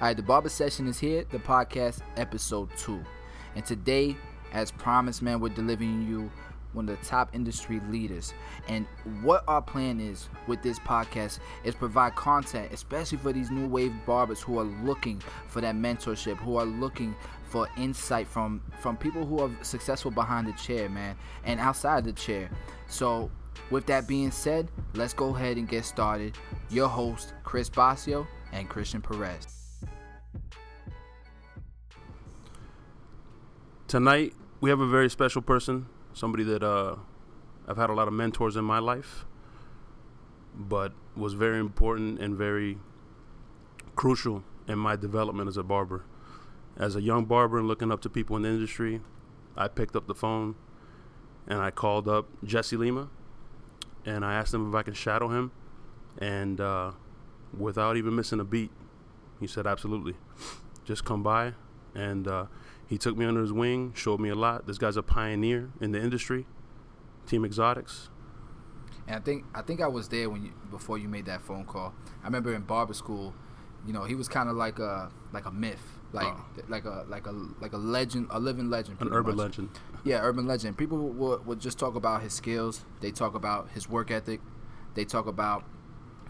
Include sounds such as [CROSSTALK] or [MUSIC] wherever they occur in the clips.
All right, the barber session is here, the podcast episode two. And today, as promised, man, we're delivering you one of the top industry leaders. And what our plan is with this podcast is provide content, especially for these new wave barbers who are looking for that mentorship, who are looking for insight from from people who are successful behind the chair, man, and outside the chair. So, with that being said, let's go ahead and get started. Your host, Chris Basio and Christian Perez. Tonight we have a very special person, somebody that uh, I've had a lot of mentors in my life, but was very important and very crucial in my development as a barber. As a young barber and looking up to people in the industry, I picked up the phone and I called up Jesse Lima and I asked him if I can shadow him. And uh, without even missing a beat, he said, absolutely. Just come by and uh, he took me under his wing, showed me a lot. This guy's a pioneer in the industry. Team Exotics. And I think I think I was there when you before you made that phone call. I remember in barber school, you know, he was kind of like a like a myth, like Oh. like a like a like a legend, a living legend, An urban much. legend. Yeah, urban legend. People would, would just talk about his skills. They talk about his work ethic. They talk about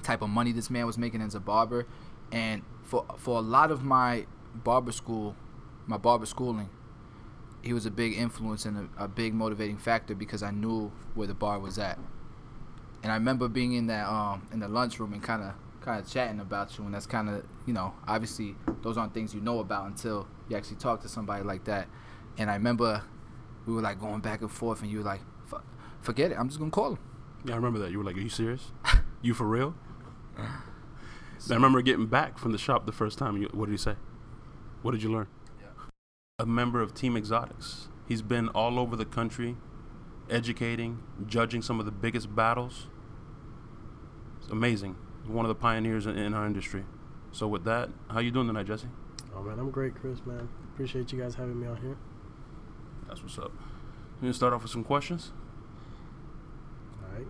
type of money this man was making as a barber. And for for a lot of my barber school, my barber schooling, he was a big influence and a, a big motivating factor because I knew where the bar was at. And I remember being in that um in the lunchroom and kind of kind of chatting about you, and that's kind of you know obviously those aren't things you know about until you actually talk to somebody like that. And I remember we were like going back and forth, and you were like, "Fuck, "Forget it, I'm just gonna call him." Yeah, I remember that. You were like, "Are you serious? [LAUGHS] you for real?" I remember getting back from the shop the first time. You, what did he say? What did you learn? A member of Team Exotics. He's been all over the country, educating, judging some of the biggest battles. It's amazing. One of the pioneers in, in our industry. So with that, how you doing tonight, Jesse? Oh man, I'm great, Chris. Man, appreciate you guys having me on here. That's what's up. You gonna start off with some questions. All right,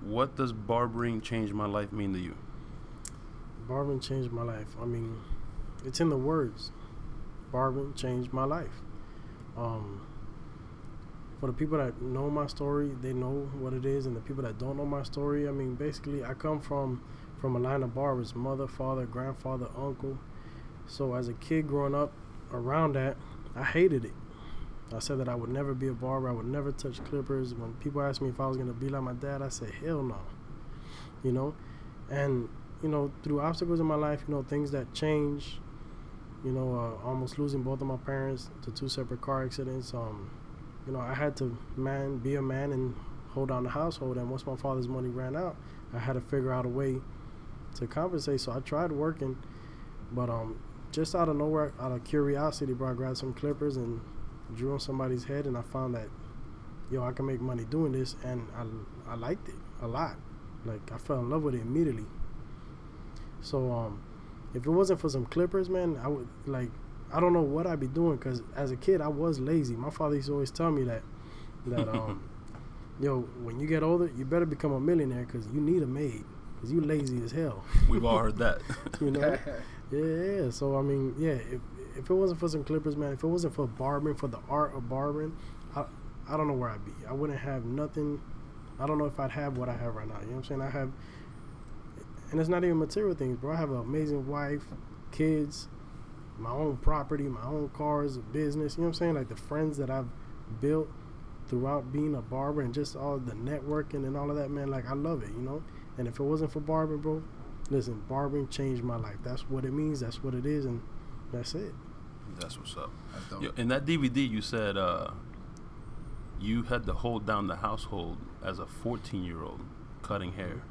What does barbering change my life mean to you? barbering changed my life. I mean, it's in the words. Barbering changed my life. Um, for the people that know my story, they know what it is, and the people that don't know my story, I mean, basically, I come from from a line of barbers: mother, father, grandfather, uncle. So as a kid growing up around that, I hated it. I said that I would never be a barber. I would never touch clippers. When people asked me if I was gonna be like my dad, I said hell no. You know, and you know through obstacles in my life, you know things that change. You know, uh, almost losing both of my parents to two separate car accidents. Um, you know, I had to man be a man and hold down the household. And once my father's money ran out, I had to figure out a way to compensate. So I tried working, but um, just out of nowhere, out of curiosity, bro, I grabbed some clippers and drew on somebody's head, and I found that, yo, I can make money doing this, and I, I liked it a lot. Like I fell in love with it immediately. So um, if it wasn't for some clippers, man, I would like, I don't know what I'd be doing, cause as a kid I was lazy. My father used to always tell me that, that [LAUGHS] um, yo, when you get older, you better become a millionaire, cause you need a maid, cause you lazy as hell. [LAUGHS] We've all heard that. [LAUGHS] you know. Yeah, yeah. So I mean, yeah. If if it wasn't for some clippers, man, if it wasn't for barbering, for the art of barbering, I I don't know where I'd be. I wouldn't have nothing. I don't know if I'd have what I have right now. You know what I'm saying? I have, and it's not even material things, bro. I have an amazing wife, kids, my own property, my own cars, a business. You know what I'm saying? Like the friends that I've built throughout being a barber and just all the networking and all of that, man. Like I love it, you know. And if it wasn't for barbering, bro, listen, barbering changed my life. That's what it means. That's what it is, and that's it. That's what's up. Yo, in that DVD, you said uh, you had to hold down the household as a 14 year old cutting hair.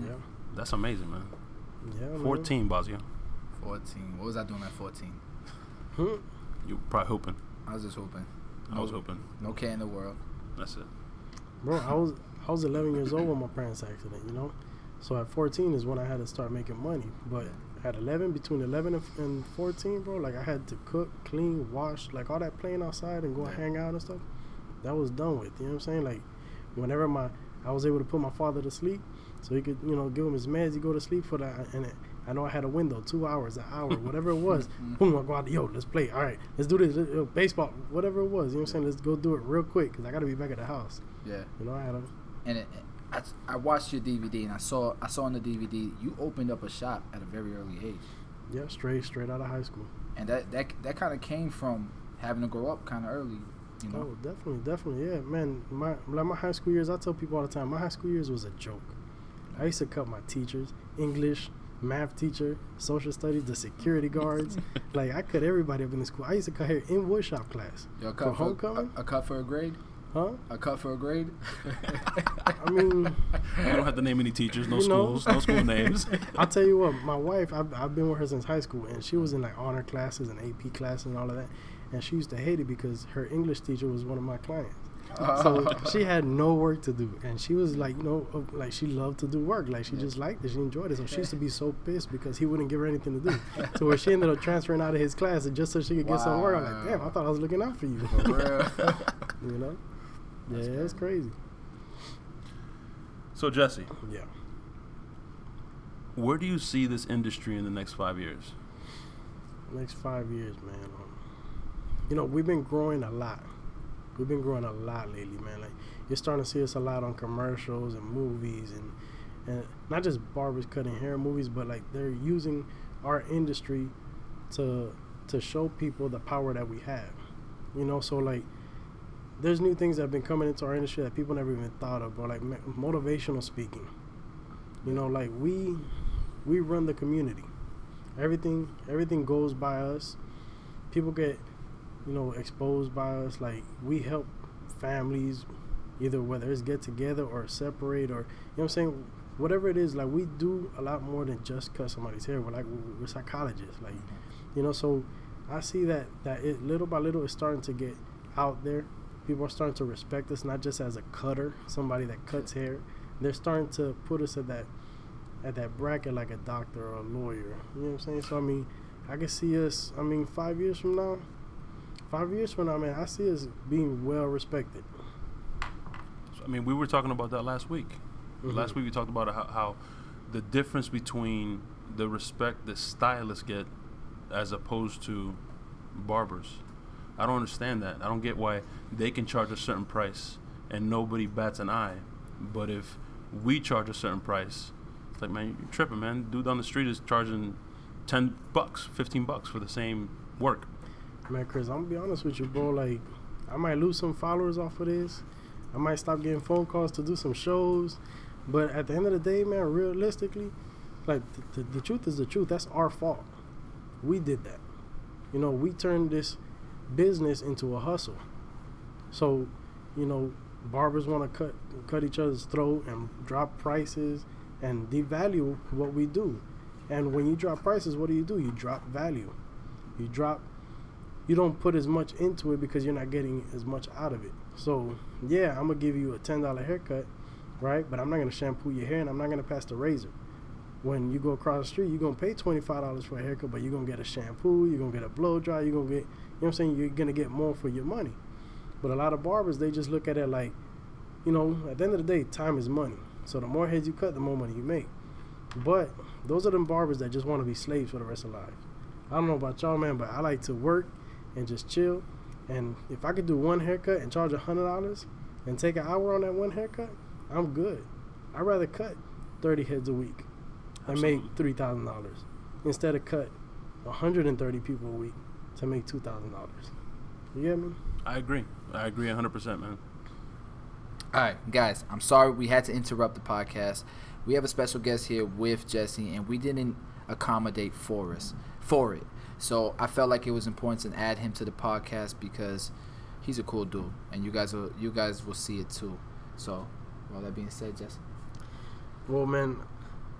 Yeah, That's amazing, man. yeah. man. 14, Bazia. 14. What was I doing at 14? Hmm. You probably hoping. I was just hoping. I was hoping. No care in the world. That's it. bro. I was I was 11 years old when my parents' accident. You know, so at 14 is when I had to start making money. But at 11, between 11 and- and 14, bro, like I had to cook, clean, wash, like all that playing outside and go Yeah. hang out and stuff. That was done with. You know what I'm saying? Like whenever my I was able to put my father to sleep, so he could you know give him his meds, he go to sleep for that, and I know I had a window, two hours, an hour, whatever it was. [LAUGHS] Mm-hmm. Boom, I go out. Yo, let's play. All right, let's do this. Yo, baseball, whatever it was. You know what I'm saying? Let's go do it real quick because I got to be back at the house. Yeah. You know, I had a And it, I, I watched your DVD and I saw I saw on the DVD you opened up a shop at a very early age, yeah, straight straight out of high school. and that that that kind of came from having to grow up kind of early. You know. Oh, definitely, definitely, yeah, man. My like my high school years, I tell people all the time, my high school years was a joke. I used to cut my teachers, English, math teacher, social studies, the security guards. [LAUGHS] like I cut everybody up in the school. I used to cut hair in woodshop class. Yo, a For cut for, homecoming? a, a cut for a grade. Huh? A cut for a grade. I mean, You don't have to name any teachers, no You know? schools, no school names. [LAUGHS] I'll tell you what, my wife, I've, I've been with her since high school, and she was in like honor classes and AP classes and all of that. And she used to hate it because her English teacher was one of my clients. So [LAUGHS] she had no work to do, and she was like, know, uh, like she loved to do work, like she just liked it, she enjoyed it. So she used to be so pissed because he wouldn't give her anything to do. [LAUGHS] so where she ended up transferring out of his class just so she could get some work. I'm like, damn, I thought I was looking out for you. For [LAUGHS] you know? That's yeah, it's crazy. So Jesse, Yeah. where do you see this industry in the next five years? next five years, man. Um, you know, we've been growing a lot. We've been growing a lot lately, man. Like you're starting to see us a lot on commercials and movies, and and not just barbers cutting hair movies, but like they're using our industry to to show people the power that we have. You know, so like there's new things that have been coming into our industry that people never even thought of, or like motivational speaking. You know, like we we run the community everything everything goes by us people get you know exposed by us like we help families either whether it's get together or separate or you know what i'm saying whatever it is like we do a lot more than just cut somebody's hair we're like we're psychologists like you know so i see that that it little by little is starting to get out there people are starting to respect us not just as a cutter somebody that cuts hair they're starting to put us at that at that bracket like a doctor or a lawyer. You know what I'm saying? So I mean, I can see us. I mean, five years from now, five years from now, man, I see us being well respected. I mean, we were talking about that last week. Mhm. Last week we talked about how, how the difference between the respect that stylists get as opposed to barbers. I don't understand that. I don't get why they can charge a certain price and nobody bats an eye, but if we charge a certain price, it's like man, you're tripping, man. Dude on the street is charging ten bucks, fifteen bucks for the same work. Man, Chris, I'm gonna be honest with you, bro. Like, I might lose some followers off of this. I might stop getting phone calls to do some shows. But at the end of the day, man, realistically, like the, the, the truth is the truth. That's our fault. We did that. You know, we turned this business into a hustle. So, you know, barbers want to cut cut each other's throat and drop prices and devalue what we do. And when you drop prices, what do you do? You drop value. You drop you don't put as much into it because you're not getting as much out of it. So yeah, I'm gonna give you a ten dollar haircut, right? But I'm not gonna shampoo your hair and I'm not gonna pass the razor. When you go across the street, you're gonna pay twenty five dollars for a haircut, but you're gonna get a shampoo, you're gonna get a blow dry, you're gonna get you know what I'm saying, you're gonna get more for your money. But a lot of barbers they just look at it like, you know, at the end of the day, time is money. So the more heads you cut, the more money you make. But those are them barbers that just want to be slaves for the rest of life. I don't know about y'all, man, but I like to work and just chill. And if I could do one haircut and charge a hundred dollars and take an hour on that one haircut, I'm good. I'd rather cut thirty heads a week and make three thousand dollars instead of cut hundred and thirty people a week to make two thousand dollars. You get me? I agree. I agree 100%, man. All right, guys, I'm sorry we had to interrupt the podcast. We have a special guest here with Jesse, and we didn't accommodate for us for it. So I felt like it was important to add him to the podcast because he's a cool dude, and you guys will you guys will see it too. So, all that being said, Jesse, Well, man,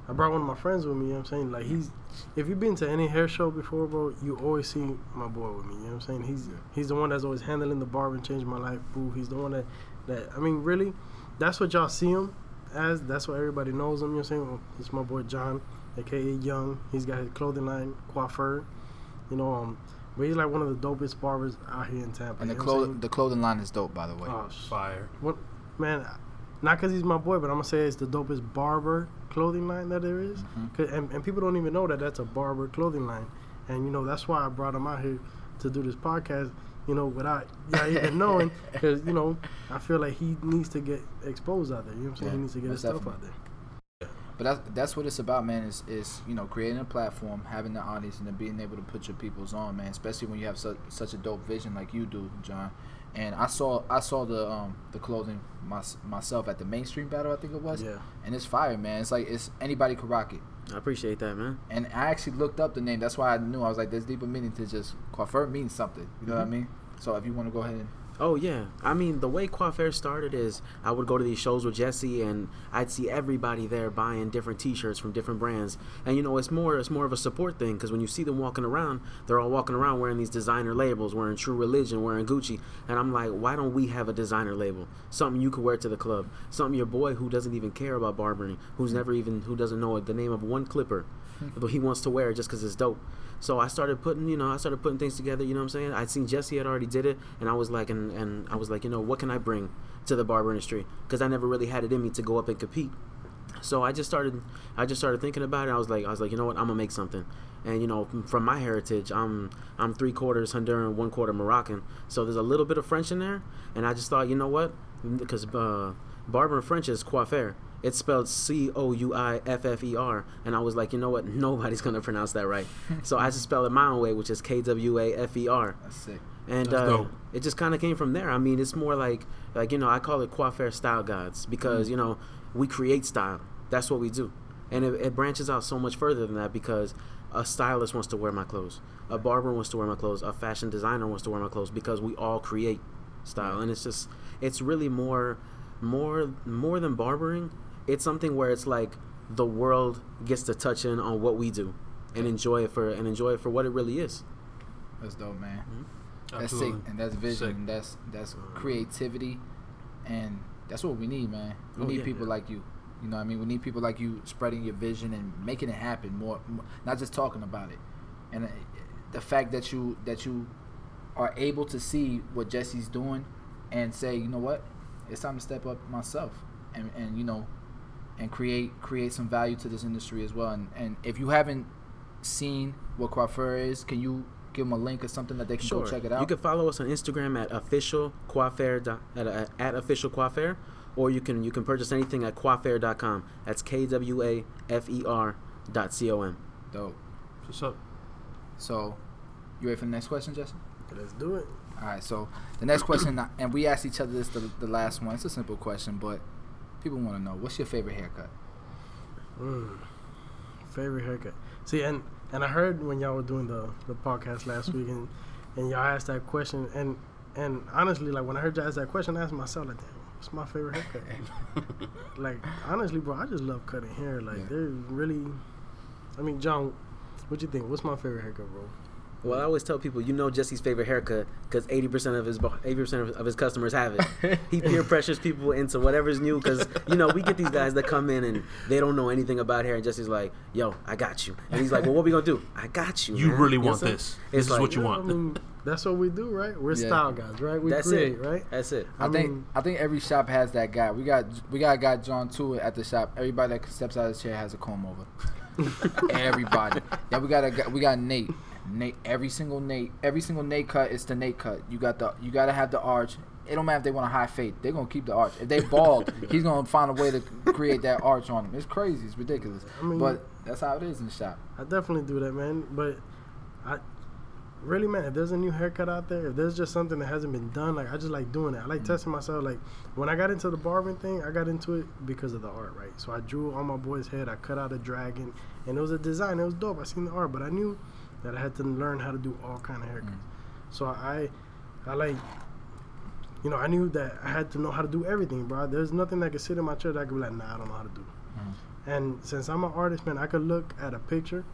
I brought one of my friends with me. You know what I'm saying? Like he's, if you've been to any hair show before, bro, you always see my boy with me. You know what I'm saying? He's he's the one that's always handling the barber and changing my life. Boo. He's the one that that I mean, really, that's what y'all see him as. That's what everybody knows him. You know what I'm saying? Well, it's my boy Jon, aka Young. He's got his clothing line, Kwafer. You know, um, but he's like one of the dopest barbers out here in Tampa. and the you know what I'm clo- the clothing line is dope, by the way. Oh, Fire. what man not because he's my boy, but I'm gonna say it's the dopest barber clothing line that there is. Mhm. 'Cause- and, and people don't even know that that's a barber clothing line, and you know that's why I brought him out here to do this podcast. You know, without y'all even knowing, [LAUGHS] because you know I feel like he needs to get exposed out there. You know what I'm saying? Yeah, he needs to get his most stuff out there. But that's that's what it's about, man. Is is you know creating a platform, having the audience, and then being able to put your peoples on, man. Especially when you have such such a dope vision like you do, Jon. And I saw I saw the um the clothing my, myself at the mainstream battle, I think it was. Yeah. And it's fire, man. It's like it's anybody could rock it. I appreciate that, man. And I actually looked up the name. That's why I knew I was like, there's deeper meaning to just coiffeur means something. You know what I mean? So if you want to go ahead and Oh yeah, I mean the way Kwafer started is I would go to these shows with Jesse and I'd see everybody there buying different T-shirts from different brands, and you know it's more it's more of a support thing because when you see them walking around, they're all walking around wearing these designer labels, wearing True Religion, wearing Gucci, and I'm like, why don't we have a designer label, something you could wear to the club, something your boy who doesn't even care about barbering, who's mm. never even who doesn't know the name of one clipper, [LAUGHS] but he wants to wear it just because it's dope. So I started putting, you know, I started putting things together. You know what I'm saying? I'd seen Jesse had already did it, and I was like, and, and I was like, you know, what can I bring to the barber industry? Because I never really had it in me to go up and compete. So I just started, I just started thinking about it. I was like, I was like, you know what? I'm gonna make something. And you know, from- my heritage, I'm I'm three quarters Honduran, one quarter Moroccan. So there's a little bit of French in there. And I just thought, you know what? Because uh, barber and French is coiffeur. It's spelled C O U I F F E R, and I was like, you know what? Nobody's gonna pronounce that right. [LAUGHS] so I just spell it my own way, which is K W A F E R that's sick. and uh, it just kind of came from there. I mean, it's more like like you know I call it kwafer style gods because you know we create style. That's what we do, and it, it branches out so much further than that because a stylist wants to wear my clothes, a barber wants to wear my clothes, a fashion designer wants to wear my clothes because we all create style, and it's just it's really more more more than barbering. It's something where it's like the world gets to touch in on what we do and enjoy it for and enjoy it for what it really is. That's dope, man. That's Absolutely. sick, and that's vision, Sick. and that's that's creativity, and that's what we need, man. We Oh, need yeah, people yeah. like you. You know, what I mean, we need people like you spreading your vision and making it happen more, more not just talking about it. And uh, the fact that you that you are able to see what Jesse's doing and say, you know what, it's time to step up myself, and and you know, and create create some value to this industry as well. And and if you haven't seen what Kwafer is, can you give them a link or something that they can go check it out? You can follow us on Instagram at official kwafer dot- at, at, at official kwafer, or you can you can purchase anything at kwafer.com. That's K W A F E R dot C O M. Dope. What's up? So, you ready for the next question, Justin? Let's do it. All right. So the next question, and we asked each other this the, the last one. It's a simple question, but people want to know what's your favorite haircut. Mm. Favorite haircut. See, and and I heard when y'all were doing the the podcast last week, and and y'all asked that question, and and honestly, like when I heard y'all ask that question, I asked myself, like, damn, what's my favorite haircut? [LAUGHS] like honestly, bro, I just love cutting hair. Like Yeah. they're really. I mean, Jon, what you think? What's my favorite haircut, bro? Well, I always tell people, you know Jesse's favorite haircut because 80% of his 80% of, of his customers have it. he [LAUGHS] peer pressures people into whatever's new because you know we get these guys that come in and they don't know anything about hair and Jesse's like, "Yo, I got you," and he's like, "Well, what we gonna do? I got you." You man." really want what I'm this. This is like- what you Yeah, want. I mean, that's what we do, right? We're Yeah. style guys, right? We That's create, it, right? That's it. I, I think mean- I think every shop has that guy. We got we got a guy John too at the shop. Everybody that steps out of the chair has a comb over. [LAUGHS] Everybody. Yeah, we got a we got Nate. Nate. Every single Nate. Every single Nate cut is the Nate cut. You got the you got to have the arch. It don't matter if they want a high fade. They're gonna keep the arch. If they [LAUGHS] bald, he's gonna find a way to create that arch on him. It's crazy. It's ridiculous. I mean- but that's how it is in the shop. I definitely do that, man. But I really, man, if there's a new haircut out there, if there's just something that hasn't been done, like I just like doing it. I like mm. testing myself. Like when I got into the barbering thing, I got into it because of the art, right? So I drew on my boy's head. I cut out a dragon, and it was a design. It was dope. I seen the art, but I knew that I had to learn how to do all kind of haircuts. Mm. So I, I like. You know, I knew that I had to know how to do everything, bro. There's nothing that could sit in my chair that I could be like, nah, I don't know how to do. Mm. And since I'm an artist, man, I could look at a picture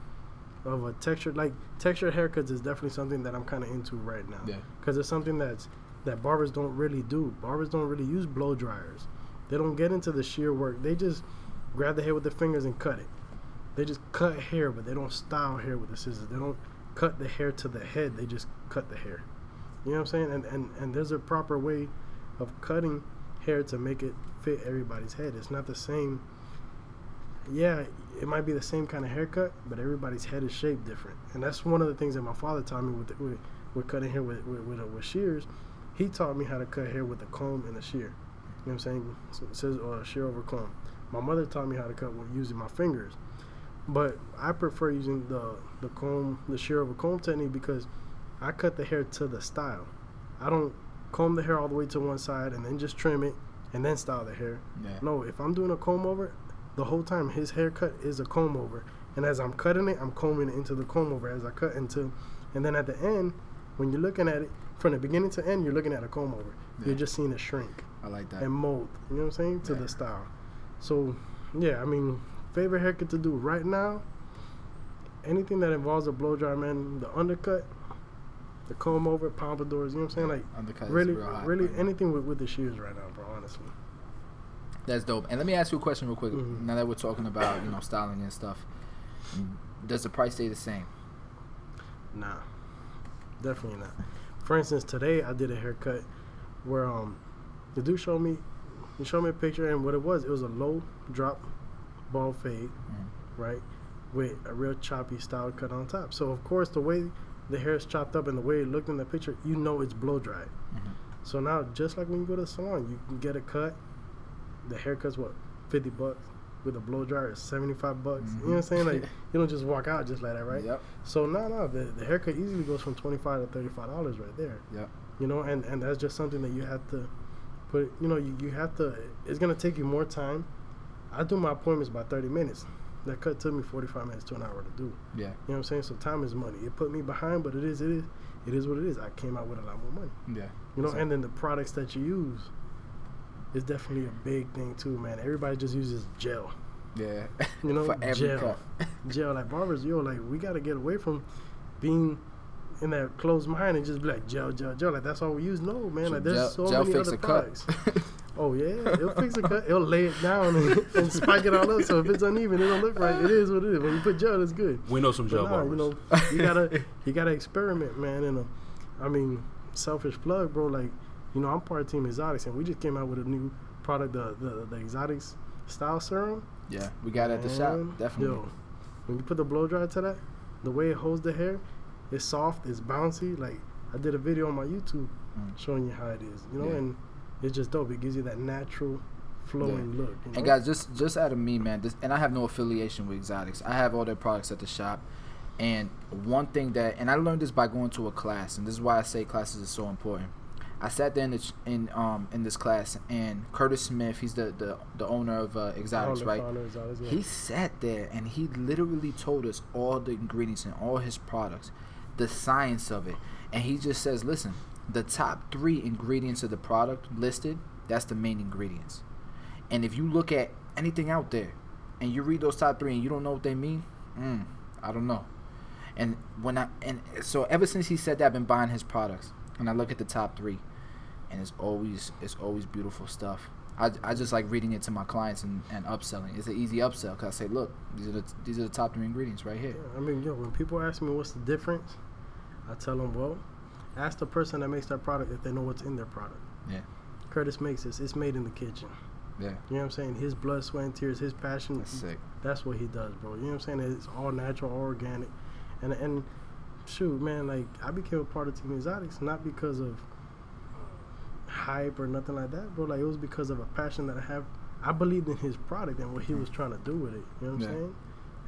of a textured, like textured haircuts is definitely something that I'm kind of into right now. Yeah. Because it's something that's that barbers don't really do. Barbers don't really use blow dryers. They don't get into the shear work. They just grab the hair with their fingers and cut it. They just cut hair, but they don't style hair with the scissors. They don't cut the hair to the head. They just cut the hair. You know what I'm saying? And and and there's a proper way of cutting hair to make it fit everybody's head. It's not the same. Yeah, it might be the same kind of haircut, but everybody's head is shaped different, and that's one of the things that my father taught me with with, with cutting hair with with, with, uh, with shears. He taught me how to cut hair with a comb and a shear. You know what I'm saying? So it says uh, shear over comb. My mother taught me how to cut with using my fingers, but I prefer using the the comb, the shear over comb technique because I cut the hair to the style. I don't comb the hair all the way to one side and then just trim it and then style the hair. Yeah. No, if I'm doing a comb over, the whole time his haircut is a comb over, and as I'm cutting it, I'm combing it into the comb over as I cut into, and then at the end, when you're looking at it from the beginning to end, you're looking at a comb over. Yeah. You're just seeing it shrink I like that. and mold. You know what I'm saying? To the style. So, yeah, I mean, favorite haircut to do right now. Anything that involves a blow dry, man. The undercut, the comb over, pompadours. You know what I'm saying? Like Undercut really, hot really anything with, with the shears right now, bro. Honestly. That's dope. And let me ask you a question real quick. Mhm. Now that we're talking about you know styling and stuff, does the price stay the same? Nah, definitely not. For instance, today I did a haircut where um the dude showed me he showed me a picture and what it was it was a low drop ball fade, right, with a real choppy style cut on top. So of course the way the hair is chopped up and the way it looked in the picture, you know it's blow dried. Mhm. So now just like when you go to the salon, you can get a cut. The haircut's what fifty bucks. With a blow dryer, is seventy five bucks. You know what I'm saying? Like you don't just walk out just like that, right? Yep. So no, no, the, the haircut easily goes from twenty five to thirty five dollars right there. Yep. You know, and and that's just something that you have to put. You know, you, you have to. It's gonna take you more time. I do my appointments by thirty minutes. That cut took me forty five minutes to an hour to do. Yeah. You know what I'm saying? So time is money. It put me behind, but it is it is it is what it is. I came out with a lot more money. Yeah. You know, So- and then the products that you use is definitely a big thing too, man. Everybody just uses gel. Yeah. [LAUGHS] You know, for every gel. cut. [LAUGHS] Gel like barbers, yo, like we gotta get away from being in that closed mind and just be like gel, gel, gel. Like that's all we use. No, man. Like there's gel, so gel many other products. [LAUGHS] cut. Oh yeah, it'll fix a cut. It'll lay it down and, [LAUGHS] and spike it all up. So if it's uneven, it don't look right. It is what it is. When you put gel, it's good. We know some gel nah, barbers. you know, you gotta you gotta experiment, man. And uh, I mean, selfish plug, bro. Like, you know, I'm part of Team Exotics, and we just came out with a new product, the the, the Exotics Style Serum. yeah. We got it at the shop. Definitely. Yo, when you put the blow dryer to that, the way it holds the hair, it's soft, it's bouncy. Like I did a video on my YouTube Mm. showing you how it is, you know, Yeah. and it's just dope. It gives you that natural, flowing look. You know? And guys, just just out of me, man, this, and I have no affiliation with Exotics. I have all their products at the shop. And one thing that, and I learned this by going to a class, and this is why I say classes are so important. I sat there in the, in um in this class, and Curtis Smith, he's the the, the owner of uh, Exotics, right? Exotics, yeah. He sat there and he literally told us all the ingredients in all his products, the science of it. And he just says, listen, the top three ingredients of the product listed, that's the main ingredients. And if you look at anything out there and you read those top three and you don't know what they mean, mm, I don't know. And when I and so ever since he said that, I've been buying his products, and I look at the top three, and it's always it's always beautiful stuff. I, I just like reading it to my clients and, and upselling. It's an easy upsell because I say, look, these are the these are the top three ingredients right here. Yeah, I mean, yo, when people ask me what's the difference, I tell them, well, ask the person that makes that product if they know what's in their product. Yeah. Curtis makes this. It's made in the kitchen. Yeah, You know what I'm saying? His blood, sweat, and tears, his passion. that's sick. That's what he does, bro. You know what I'm saying? It's all natural, all organic, and and shoot, man, like I became a part of Team Exotics not because of hype or nothing like that, bro. Like it was because of a passion that I have. I believed in his product and what he mm. was trying to do with it. You know what I'm Yeah. saying?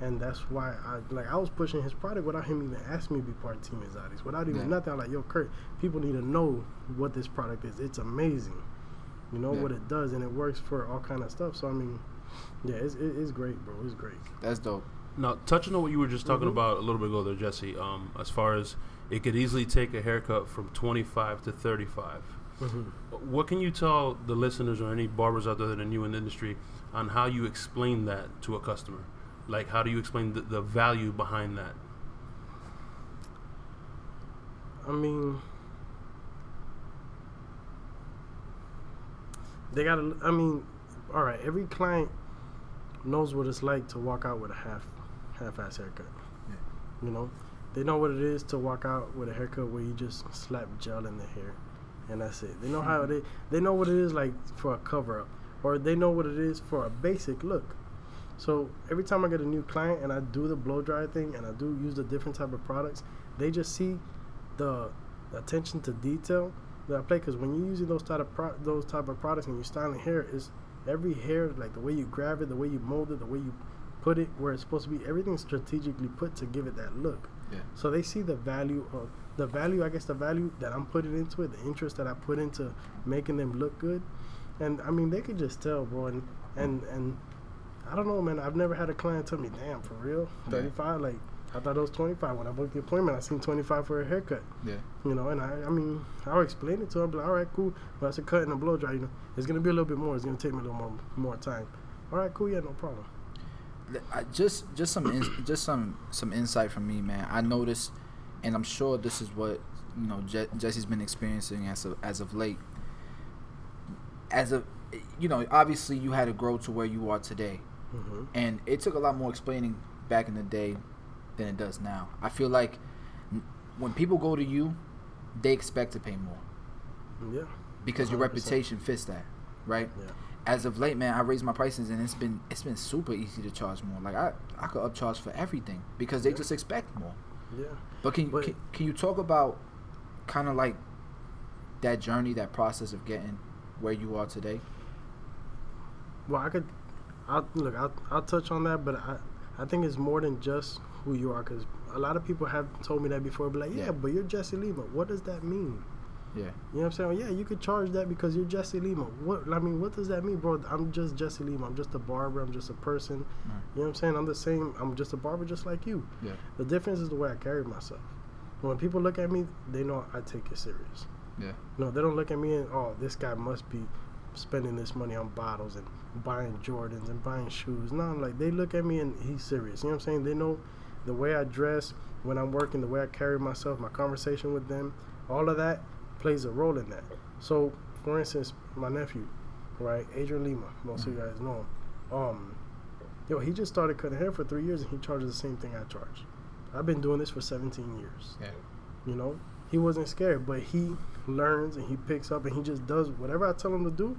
And that's why I like I was pushing his product without him even asking me to be part of Team Exotics. Without even Yeah. nothing, I'm like, yo, Kurt, people need to know what this product is. It's amazing. You know Yeah. what it does, and it works for all kind of stuff. So I mean, yeah, it's it's great, bro. It's great. That's dope. Now, touching on what you were just talking Mhm. about a little bit ago there, Jesse, um, as far as it could easily take a haircut from 25 to 35. What can you tell the listeners or any barbers out there that are new in the industry on how you explain that to a customer? Like, how do you explain the, the value behind that? I mean, they gotta. I mean, all right. Every client knows what it's like to walk out with a half, half-ass haircut. Yeah. You know, they know what it is to walk out with a haircut where you just slap gel in the hair, and that's it. They know how hmm. they they know what it is like for a cover up, or they know what it is for a basic look. So every time I get a new client and I do the blow dry thing and I do use the different type of products, they just see the attention to detail that I play. Because when you're using those type of pro- those type of products and you're styling hair, is every hair like the way you grab it, the way you mold it, the way you put it where it's supposed to be. Everything's strategically put to give it that look. Yeah. So they see the value of the value. I guess the value that I'm putting into it, the interest that I put into making them look good, and I mean they could just tell, bro. And and and I don't know, man. I've never had a client tell me, "Damn, for real, Yeah. 35." Like I thought it was 25 when I booked the appointment. I seen 25 for a haircut, Yeah. you know. And I, I mean, I'll explain it to him. Like, all right, cool. But it's a cut and a blow dry. You know, it's gonna be a little bit more. It's gonna take me a little more more time. All right, cool. Yeah, no problem. I just just some ins- [COUGHS] just some some insight from me, man. I noticed, and I'm sure this is what you know Je- Jesse's been experiencing as of as of late. As of you know, obviously you had to grow to where you are today, hmm and it took a lot more explaining back in the day than it does now. I feel like when people go to you, they expect to pay more Yeah. because your 100%. reputation fits that, right? Yeah. as of late, man, I raised my prices and it's been it's been super easy to charge more. Like I I could upcharge for everything because they Yeah. just expect more. Yeah. But can But- can, can you talk about kind of like that journey, that process of getting where you are today? Well, I could. I'll look. I'll, I'll touch on that, but I I think it's more than just who you are because a lot of people have told me that before. Be like, yeah, Yeah. but you're Jesse Lima. What does that mean? Yeah, You know what I'm saying? Yeah, you could charge that because you're Jesse Lima. What I mean, what does that mean, bro? I'm just Jesse Lima. I'm just a barber. I'm just a person. Right. You know what I'm saying? I'm the same. I'm just a barber, just like you. yeah, The difference is the way I carry myself. When people look at me, they know I take it serious. yeah, No, they don't look at me and oh, this guy must be spending this money on bottles and buying Jordans and buying shoes. No, I'm like they look at me and he's serious. You know what I'm saying? They know the way I dress when I'm working, the way I carry myself, my conversation with them, all of that plays a role in that. So, for instance, my nephew, right, Adrian Lima, most of you guys know him. Um, yo, he just started cutting hair for three years and he charges the same thing I charge. I've been doing this for 17 years. yeah, You know, he wasn't scared, but he learns and he picks up and he just does whatever I tell him to do.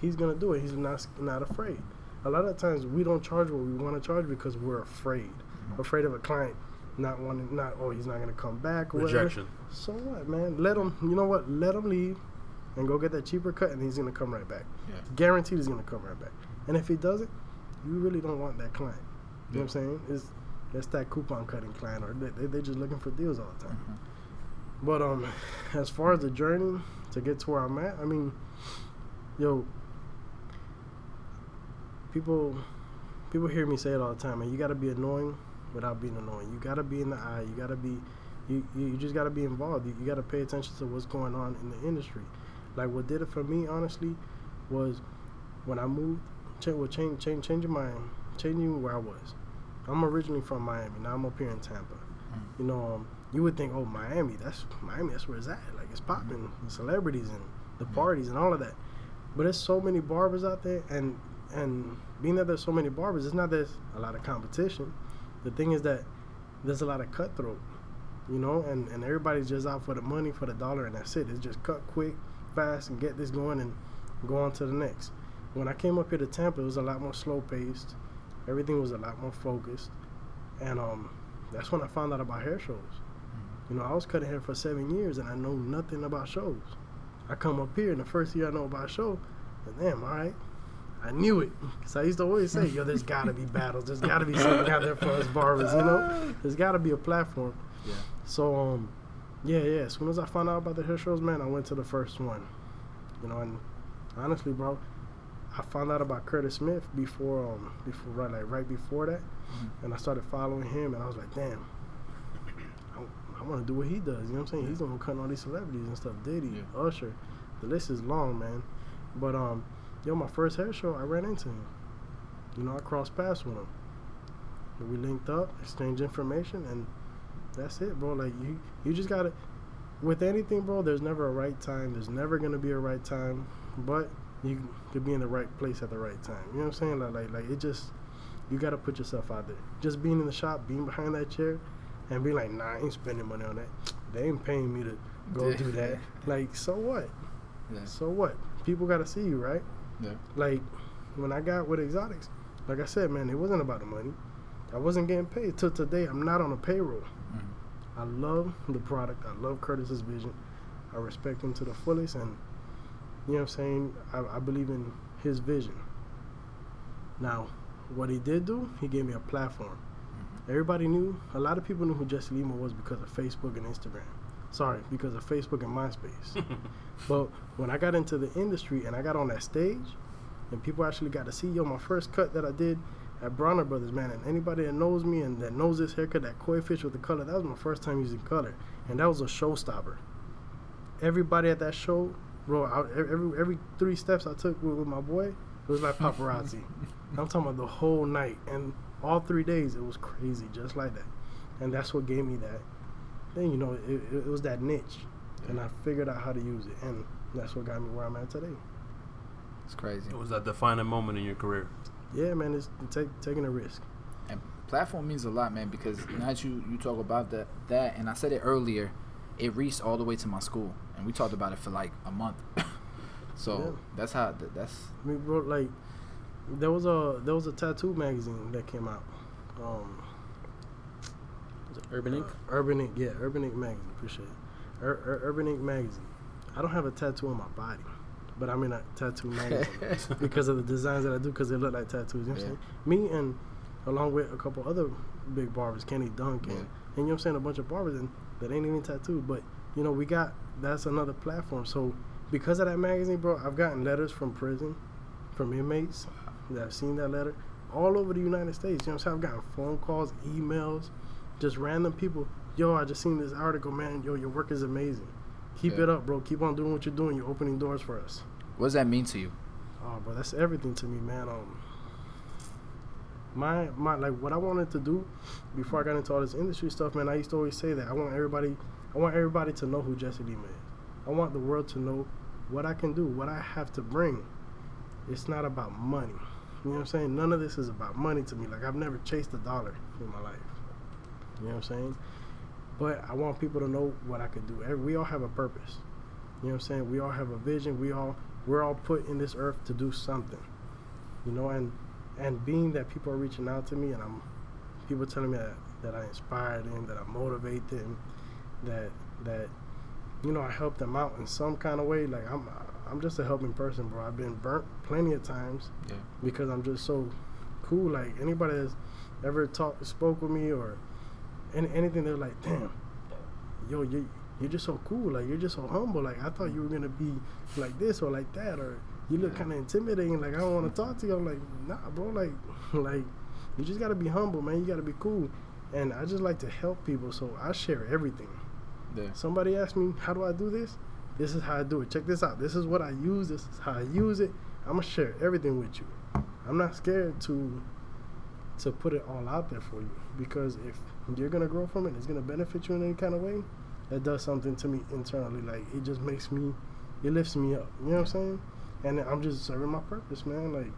He's gonna do it. He's not not afraid. A lot of times we don't charge what we want to charge because we're afraid, afraid of a client not wanting, not oh he's not gonna come back or whatever. Rejection. So what, man? Let him. You know what? Let him leave and go get that cheaper cut, and he's gonna come right back. yeah, Guaranteed, he's gonna come right back. And if he doesn't, you really don't want that client. You know what I'm saying? It's it's that coupon cutting client, or they, they they're just looking for deals all the time. Mhm. But um, as far as the journey to get to where I'm at, I mean, yo, people, people hear me say it all the time, and you got to be annoying without being annoying. You got to be in the eye. You got to be, you, you, just got to be involved. You, you got to pay attention to what's going on in the industry. Like what did it for me, honestly, was when I moved, cha- well, change, change, changing my, changing where I was. I'm originally from Miami. Now I'm up here in Tampa. You know, um, you would think, oh, Miami, that's Miami, that's where it's at. Like it's popping, the celebrities and the parties and all of that. But there's so many barbers out there, and and being that there's so many barbers, it's not that there's a lot of competition. The thing is that there's a lot of cutthroat, you know, and and everybody's just out for the money, for the dollar, and that's it. It's just cut quick, fast, and get this going and go on to the next. When I came up here to Tampa, it was a lot more slow paced. Everything was a lot more focused, and um, that's when I found out about hair shows. You know, I was cutting hair for seven years and I know nothing about shows. I come up here and the first year I know about a show, and damn, all right, I knew it. Cause I used to always say, yo, there's gotta be battles. There's gotta be something out there for us barbers, you know? There's gotta be a platform. yeah, So, um, yeah, yeah. As soon as I found out about the hair shows, man, I went to the first one. You know, and honestly, bro, I found out about Curtis Smith before, um, before right, like right before that, Mhm. and I started following him, and I was like, damn, I, I want to do what he does. You know what I'm saying? He's the one cutting all these celebrities and stuff. Diddy, Yeah. Usher, the list is long, man. But um, yo, my first hair show, I ran into him. You know, I crossed paths with him. And we linked up, exchanged information, and that's it, bro. Like you, you just gotta. With anything, bro, there's never a right time. There's never gonna be a right time, but you could be in the right place at the right time. You know what I'm saying? Like, like, like it just. You gotta put yourself out there. Just being in the shop, being behind that chair, and be like, nah, I ain't spending money on that. They ain't paying me to go do that. Like, so what? Yeah. So what? People got to see you, right? Yeah. Like when I got with Exotics, like I said, man, it wasn't about the money. I wasn't getting paid till today. I'm not on a payroll. Mhm. I love the product. I love Curtis's vision. I respect him to the fullest, and you know what I'm saying. I, I believe in his vision. Now, what he did do, he gave me a platform. Everybody knew. A lot of people knew who Jesse Lima was because of Facebook and Instagram. Sorry, because of Facebook and MySpace. [LAUGHS] but when I got into the industry and I got on that stage, and people actually got to see, yo, my first cut that I did at Bronner Brothers, man, and anybody that knows me and that knows this haircut, that koi fish with the color, that was my first time using color, and that was a showstopper. Everybody at that show, bro, I, every every three steps I took with, with my boy, it was like paparazzi. [LAUGHS] I'm talking about the whole night, and all three days, it was crazy, just like that, and that's what gave me that. Then you know, it, it, it was that niche, and I figured out how to use it, and that's what got me where I'm at today. It's crazy. It was that defining moment in your career. Yeah, man, it's take, taking a risk. And platform means a lot, man, because now that you, you talk about that that and I said it earlier, it reached all the way to my school, and we talked about it for like a month. [LAUGHS] so Yeah. that's how th- that's I mean, bro, like there was a there was a tattoo magazine that came out. Um, Urban Ink. uh, Urban Ink, yeah, Urban Ink magazine. Appreciate it. Ur- Ur- Urban Ink magazine. I don't have a tattoo on my body, but I'm in a tattoo [LAUGHS] magazine because of the designs that I do because they look like tattoos. You know what. I'm saying? Me and along with a couple other big barbers, Kenny Dunk, and, Yeah. and you know what I'm saying, a bunch of barbers and that ain't even tattooed. But you know, we got that's another platform. So because of that magazine, bro, I've gotten letters from prison, from inmates that have seen that letter all over the United States. You know what I'm saying? I've gotten phone calls, emails, just random people. Yo, I just seen this article, man. Yo, your work is amazing. Keep Yeah. it up, bro. Keep on doing what you're doing. You're opening doors for us. what does that mean to you? Oh, bro, that's everything to me, man. Um, my my like what I wanted to do before I got into all this industry stuff, man. I used to always say that I want everybody, I want everybody to know who Jesse Lima is. I want the world to know what I can do, what I have to bring. It's not about money. You know what I'm saying? None of this is about money to me. Like I've never chased a dollar in my life. You know what I'm saying? But I want people to know what I can do. We all have a purpose. You know what I'm saying? We all have a vision. We all we're all put in this earth to do something. You know, and and being that people are reaching out to me and I'm people telling me that, that I inspire them, that I motivate them, that that you know I help them out in some kind of way. Like I'm I'm just a helping person, bro. I've been burnt plenty of times Yeah. because I'm just so cool. Like anybody that's ever talked spoke with me or any, anything, they're like, damn, yo, you you're just so cool. Like you're just so humble. Like I thought you were gonna be like this or like that, or you look kind of intimidating. Like I don't want to talk to you. I'm like, nah, bro. Like [LAUGHS] like you just gotta be humble, man. You gotta be cool. And I just like to help people, so I share everything. Yeah. Somebody asked me, how do I do this? This is how I do it. Check this out. This is what I use. This is how I use it. I'm gonna share everything with you. I'm not scared to to put it all out there for you because if you're gonna grow from it, it's gonna benefit you in any kind of way. That does something to me internally. Like it just makes me, it lifts me up. You know what I'm saying? And I'm just serving my purpose, man. Like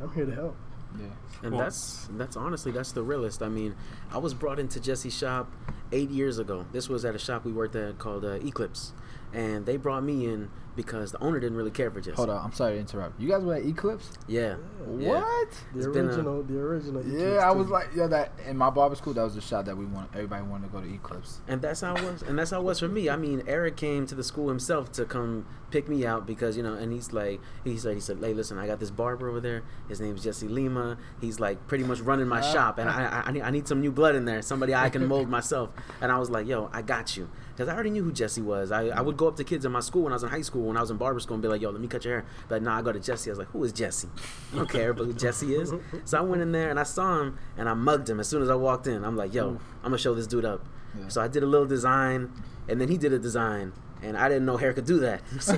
I'm here to help. Yeah. And Well- that's that's honestly that's the realest. I mean, I was brought into Jesse's shop eight years ago. This was at a shop we worked at called uh, Eclipse, and they brought me in because the owner didn't really care for Jesse. Hold on, I'm sorry to interrupt. You guys were at Eclipse? Yeah. Yeah. What? The It's been a- original, the original. Yeah, Eclipse I too. was like, yeah, that in my barber school, that was the shot that we want. Everybody wanted to go to Eclipse. And that's how it was. And that's how it was for me. I mean, Eric came to the school himself to come pick me out because you know, and he's like, he said, he said, hey, listen, I got this barber over there. His name's Jesse Lima. He's like pretty much running my [LAUGHS] shop, and I, I, I need, I need some new blood in there. Somebody I can mold myself. And I was like, yo, I got you, because I already knew who Jesse was. I, I would go up to kids in my school when I was in high school, when I was in barber school, and be like, yo, let me cut your hair. But nah, I go to Jesse. I was like, who is Jesse? I don't care, but who Jesse is. So I went in there and I saw him, and I mugged him as soon as I walked in. I'm like, yo, mm. I'm gonna show this dude up. Yeah. So I did a little design, and then he did a design, and I didn't know hair could do that. [LAUGHS] so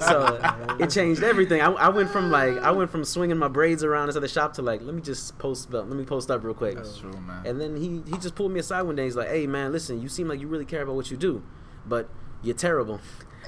so it changed everything. I, I went from like I went from swinging my braids around inside the shop to like let me just post let me post up real quick. That's true, man. And then he he just pulled me aside one day. He's like, "Hey man, listen, you seem like you really care about what you do, but you're terrible."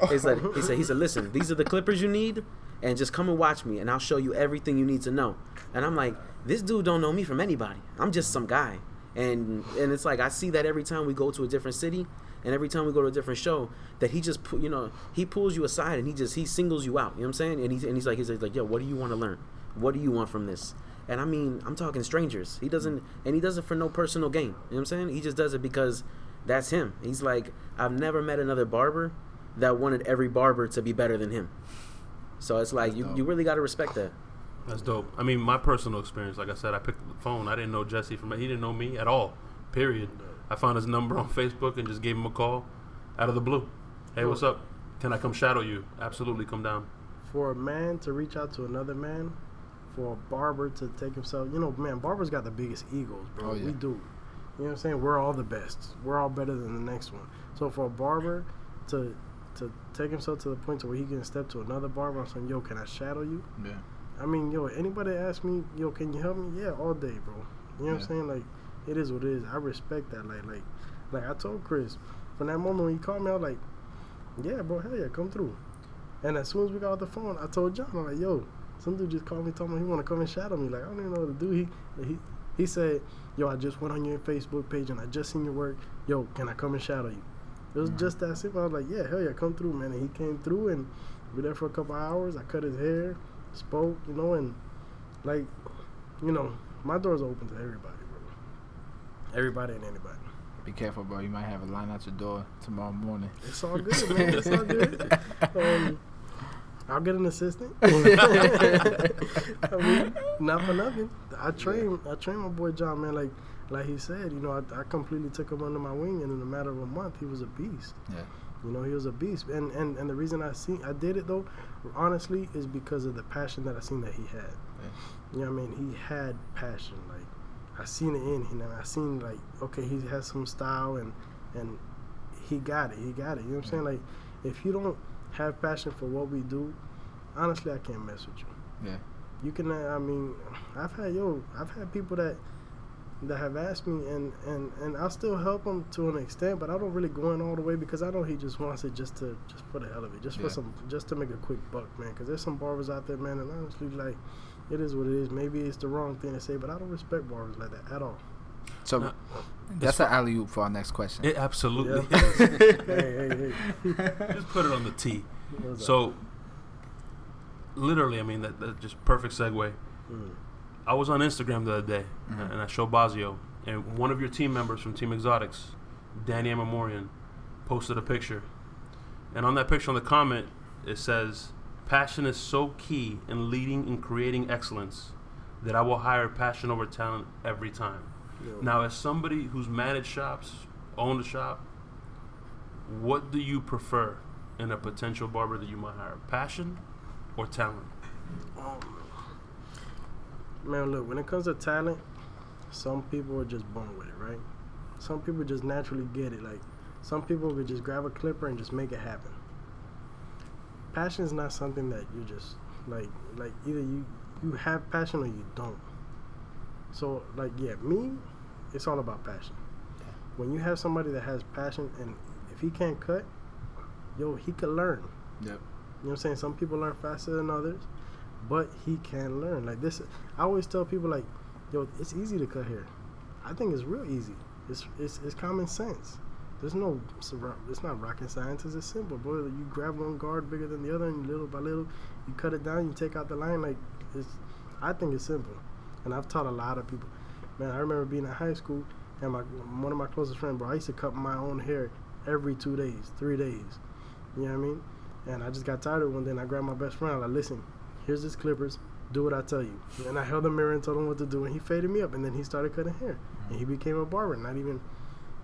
He's like, he said, he said, listen, [LAUGHS] these are the clippers you need, and just come and watch me, and I'll show you everything you need to know. And I'm like, this dude don't know me from anybody. I'm just some guy. and and it's like I see that every time we go to a different city, and every time we go to a different show, that he just you know he pulls you aside and he just he singles you out. You know what I'm saying? And he's and he's like he's like, yo, what do you want to learn? What do you want from this? And I mean, I'm talking strangers. He doesn't, and he does it for no personal gain. You know what I'm saying? He just does it because that's him. He's like, I've never met another barber that wanted every barber to be better than him. So it's like you, dope. you really got to respect that. That's dope. I mean, my personal experience, like I said, I picked up the phone. I didn't know Jesse from. He didn't know me at all. Period. I found his number on Facebook and just gave him a call, out of the blue. Hey, what's up? Can I come shadow you? Absolutely, come down. For a man to reach out to another man, for a barber to take himself, you know, man, barbers got the biggest egos, bro. Oh, yeah. We do. You know what I'm saying? We're all the best. We're all better than the next one. So for a barber to to take himself to the point to where he can step to another barber and say, "Yo, can I shadow you?" Yeah. I mean, yo, anybody ask me, "Yo, can you help me?" Yeah, all day, bro. You know what I'm saying? Like, it is what it is. I respect that. Like, like, like I told Chris from that moment when he called me, I was like, "Yeah, bro, hell yeah, come through." And as soon as we got off the phone, I told Jon, I'm like, "Yo, some dude just called me, told me he want to come and shadow me. Like, I don't even know what to do." He he he said, "Yo, I just went on your Facebook page and I just seen your work. Yo, can I come and shadow you?" It was just that simple. I was like, "Yeah, hell yeah, come through, man." And he came through and we there for a couple hours. I cut his hair, spoke, you know, and like, you know, my door's open to everybody, bro. Everybody and anybody. Be careful, bro. You might have a line out your door tomorrow morning. It's all good, man. It's all good. [LAUGHS] Um, I'll get an assistant. [LAUGHS] I mean, not for nothing. I train. I train my boy Jon, man. Like, like he said, you know, I, I completely took him under my wing, and in a matter of a month, he was a beast. Yeah. You know, he was a beast, and and, and the reason I see I did it though, honestly, is because of the passion that I seen that he had. Yeah. You know what I mean? He had passion. Like I seen it in him. And I seen like okay, he has some style and and he got it. He got it. You know what I'm saying? Like if you don't have passion for what we do, honestly, I can't mess with you. Yeah. You can. I mean, I've had yo. I've had people that that have asked me, and and and I'll still help him to an extent, but I don't really go in all the way because I know he just wants it just to just for the hell of it, just Yeah. for some, just to make a quick buck, man. Because there's some barbers out there, man, and honestly, like, it is what it is. Maybe it's the wrong thing to say, but I don't respect barbers like that at all. So Uh, that's an alley oop for our next question. It absolutely Yeah. [LAUGHS] hey, hey, hey. Just put it on the T. So, literally, I mean, that, that just perfect segue. Mm. I was on Instagram the other day, Mhm. and I showed Bazio, and one of your team members from Team Exotics, Danny Amamorian, posted a picture. And on that picture, on the comment, it says, Passion is so key in leading and creating excellence that I will hire passion over talent every time. Yo. Now, as somebody who's managed shops, owned a shop, what do you prefer in a potential barber that you might hire? Passion or talent? Um, man, look, when it comes to talent, some people are just born with it, right? Some people just naturally get it. Like, some people could just grab a clipper and just make it happen. Passion is not something that you just like. Like either you you have passion or you don't. So, like, yeah, me, it's all about passion. When you have somebody that has passion, and if he can't cut, yo, he could learn. Yep. You know what I'm saying? Some people learn faster than others, but he can learn. Like this, I always tell people like, yo, it's easy to cut hair. I think it's real easy. It's it's, it's common sense. There's no, it's not rocket science. It's simple, bro. You grab one guard bigger than the other, and little by little, you cut it down. You take out the line. Like it's, I think it's simple, and I've taught a lot of people. Man, I remember being in high school, and my one of my closest friends, bro. I used to cut my own hair every two days, three days. You know what I mean? And I just got tired of it one day and I grabbed my best friend. I like, listen, here's this clippers. Do what I tell you. And I held the mirror and told him what to do. And he faded me up. And then he started cutting hair. And he became a barber. Not even,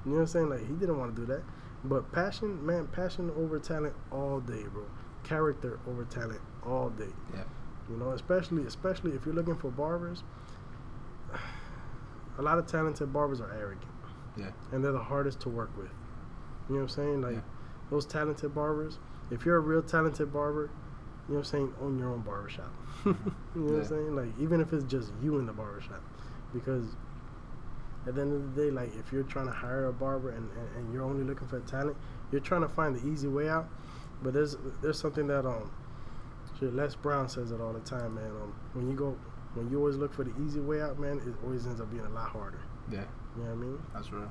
you know what I'm saying? Like, he didn't want to do that. But passion, man, passion over talent all day, bro. Character over talent all day. Yeah. You know, especially, especially if you're looking for barbers. [SIGHS] A lot of talented barbers are arrogant. Yeah. And they're the hardest to work with. You know what I'm saying? Like, Yeah. those talented barbers, if you're a real talented barber, you know what I'm saying, own your own barbershop. [LAUGHS] you know what I'm saying? Like even if it's just you in the barbershop. Because at the end of the day, like if you're trying to hire a barber and, and, and you're only looking for talent, you're trying to find the easy way out. But there's there's something that um shit, Les Brown says it all the time, man. Um when you go when you always look for the easy way out, man, it always ends up being a lot harder. Yeah, You know what I mean? that's real.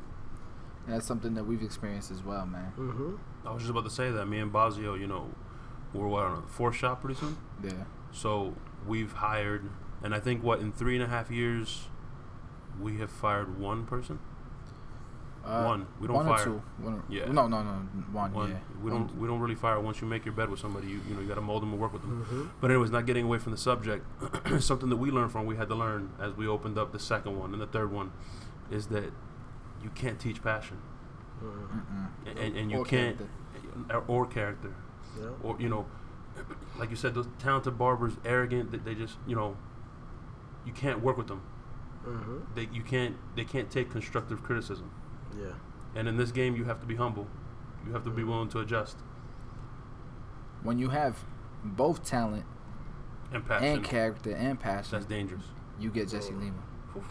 And that's something that we've experienced as well, man. Mm-hmm. I was just about to say that me and Bazio, you know, we're what on a fourth shop pretty soon. Yeah. So we've hired, and I think what in three and a half years, we have fired one person. Uh, One. We don't one fire. or two. One, Yeah. No, no, no. One. One. Yeah. We don't. We don't really fire once you make your bed with somebody. You you know you got to mold them and work with them. Mm-hmm. But anyways, not getting away from the subject. [CLEARS THROAT] something that we learned from we had to learn as we opened up the second one and the third one, is that you can't teach passion. Mm-mm. and, and you Or can't character. or, or character, Yeah. or you know, [CLEARS THROAT] like you said, those talented barbers, arrogant. That they just you know, you can't work with them. Mm-hmm. They you can't they can't take constructive criticism. Yeah. And in this game, you have to be humble. You have to be willing to adjust When you have both talent and passion. and character and passion, That's dangerous. you get Jesse Oh. Lima. [LAUGHS]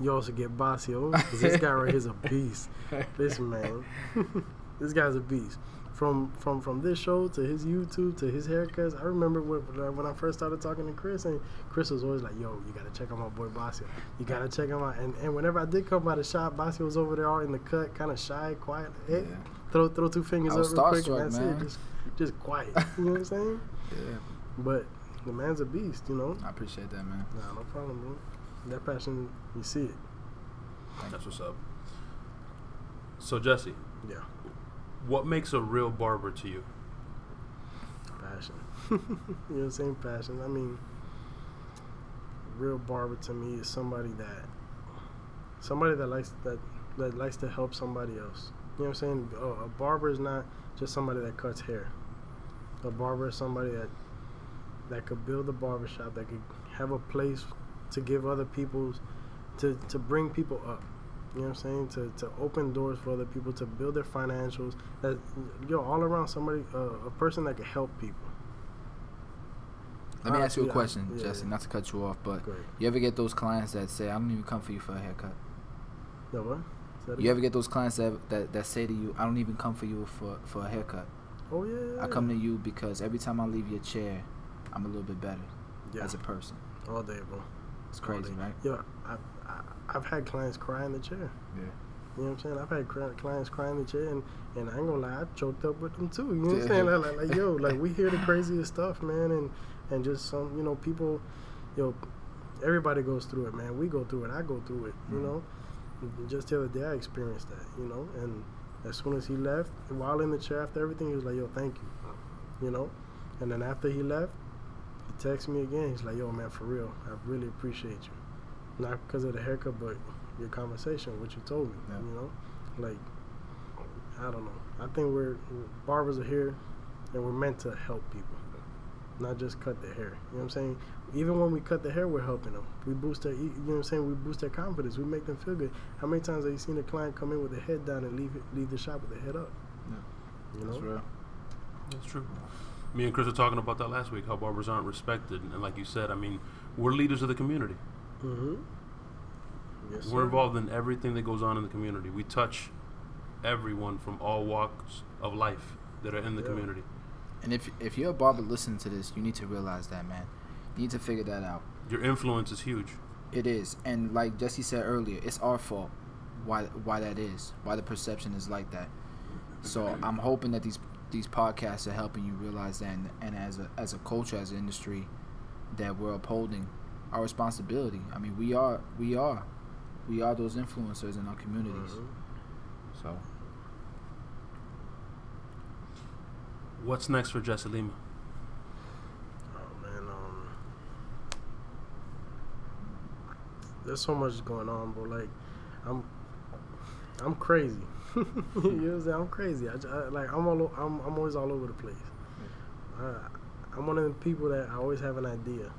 You also get Basio because this guy right here is a beast. [LAUGHS] This man, [LAUGHS] this guy's a beast. From from from this show to his YouTube to his haircuts, I remember when, when I first started talking to Chris, and Chris was always like, "Yo, you gotta check out my boy Basio. You gotta check him out." And and whenever I did come by the shop, Basio was over there all in the cut, kind of shy, quiet. Hey, Yeah. throw throw two fingers I up real quick, and that's man. it. Just just quiet. You know what I'm saying? [LAUGHS] Yeah. But the man's a beast. You know. I appreciate that, man. Nah, no problem, bro. That passion, you see it. That's what's up. So Jesse, Yeah. What makes a real barber to you? passion. [LAUGHS] you know what I'm saying? Passion. I mean, real barber to me is somebody that somebody that likes that that likes to help somebody else. You know what I'm saying? A, a barber is not just somebody that cuts hair. A barber is somebody that that could build a barber shop, that could have a place to give other people's to to bring people up. You know what I'm saying? To, to open doors for other people, to build their financials. That yo, all around somebody, uh, a person that can help people. Let me Uh, ask you a yeah, question, yeah, Jesse. yeah. Not to cut you off, but Great. you ever get those clients that say, "I don't even come for you for a haircut"? No what? You ever get those clients that, that that say to you, "I don't even come for you for for a haircut. Oh yeah. yeah I come to you because every time I leave your chair, I'm a little bit better yeah. as a person." all day, bro. It's crazy, right? I I've had clients cry in the chair. Yeah. You know what I'm saying? I've had clients cry in the chair, and, and I ain't gonna lie, I choked up with them too. You know what I'm saying? Like, like, like, yo, like we hear the craziest stuff, man, and and just some, you know, people, you know, everybody goes through it, man. We go through it. I go through it. You Mhm. know, just the other day I experienced that. You know, and as soon as he left, while in the chair after everything, he was like, yo, thank you. You know, and then after he left, he texted me again. He's like, yo, man, for real, I really appreciate you. Not because of the haircut, but your conversation, what you told me. Yeah. You know, like I don't know. I think we're barbers are here, and we're meant to help people, not just cut their hair. You know what I'm saying? Even when we cut the hair, we're helping them. We boost their, you know what I'm saying? We boost their confidence. We make them feel good. How many times have you seen a client come in with their head down and leave it, leave the shop with their head up? Yeah. You know? That's real. That's true. Me and Chris were talking about that last week. How barbers aren't respected, and like you said, I mean, we're leaders of the community. Mm-hmm. Yes, We're sir. involved in everything that goes on in the community. We touch everyone from all walks of life that are in the Yeah. community. And if if you're a barber listening to this, you need to realize that, man. You need to figure that out. Your influence is huge. It is, and like Jesse said earlier, it's our fault why why that is, why the perception is like that. So [CLEARS THROAT] I'm hoping that these these podcasts are helping you realize that, and, and as a as a culture, as an industry, that we're upholding our responsibility. I mean, we are we are we are those influencers in our communities. Mhm. So What's next for Jesse Lima? Oh man, um, there's so much going on, bro. Like, I'm, I'm crazy. [LAUGHS] you know what I'm saying? I'm crazy. I, ju- I- like, I'm all, I'm, I'm always all over the place. Uh, I'm one of the people that I always have an idea.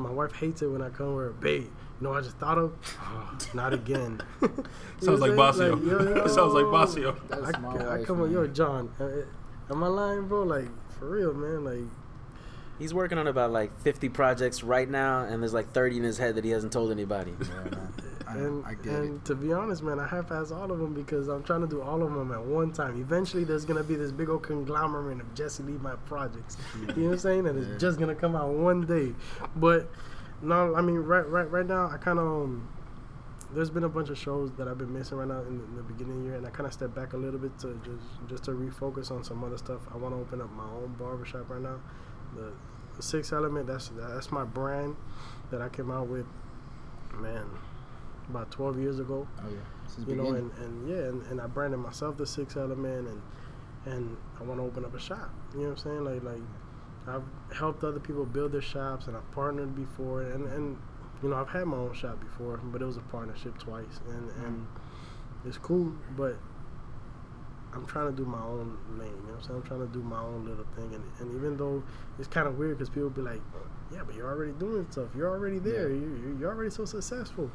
My wife hates it when I come with a babe. You know, I just thought of, [SIGHS] not again. [LAUGHS] [LAUGHS] Sounds like what I'm? Basio. yo, yo, Sounds like Basio. That's I, my I wife, come on, yo. Jon. Uh, am I lying, bro? Like, for real, man. Like, He's working on about like 50 projects right now, and there's like 30 in his head that he hasn't told anybody. [LAUGHS] Yeah. And, I get and it. to be honest, man, I half-ass all of them because I'm trying to do all of them at one time. Eventually, there's gonna be this big old conglomerate of Jesse Lima projects. You know what I'm saying? And Yeah. it's just gonna come out one day. But no, I mean, right, right, right now, I kind of, um, there's been a bunch of shows that I've been missing right now in the, in the beginning of the year, and I kind of stepped back a little bit to just just to refocus on some other stuff. I want to open up my own barbershop right now. The, the Six Element, that's that's my brand that I came out with, man, about 12 years ago. Oh yeah. Since You know, and, and yeah, and, and I branded myself the Six Element, and and I want to open up a shop. You know what I'm saying? Like like I've helped other people build their shops, and I've partnered before, and and you know I've had my own shop before, but it was a partnership twice, and mm-hmm. and it's cool, but I'm trying to do my own lane. You know what I'm saying? I'm trying to do my own little thing, and and even though it's kind of weird because people be like, yeah, but you're already doing stuff. You're already there. Yeah. You- you're already so successful,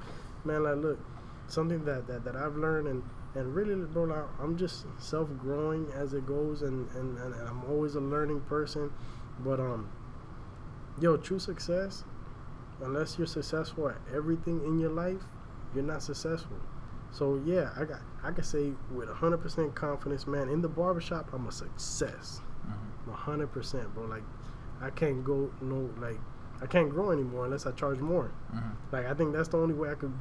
man. Like look, something that that, that I've learned and. And really, bro, like, I'm just self-growing as it goes, and, and, and, and I'm always a learning person. But um, yo, true success, unless you're successful at everything in your life, you're not successful. So yeah, I got I can say with 100% confidence, man, in the barbershop, I'm a success. Mhm. 100%, bro. Like I can't go no like I can't grow anymore unless I charge more. Mhm. Like I think that's the only way I could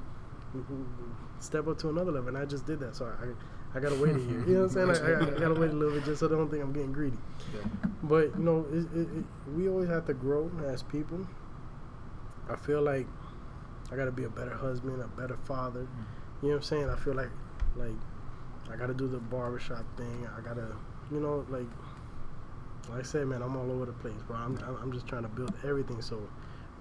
step up to another level, and I just did that. So I I gotta wait a year. You know what I'm saying? Like, I, I gotta wait a little bit just so they don't think I'm getting greedy. Yeah. But you know, it, it, it, we always have to grow as people. I feel like I gotta be a better husband, a better father. Mm. You know what I'm saying? I feel like like I gotta do the barbershop thing. I gotta, you know, like like I said, man, I'm all over the place, bro. I'm- I'm just trying to build everything. So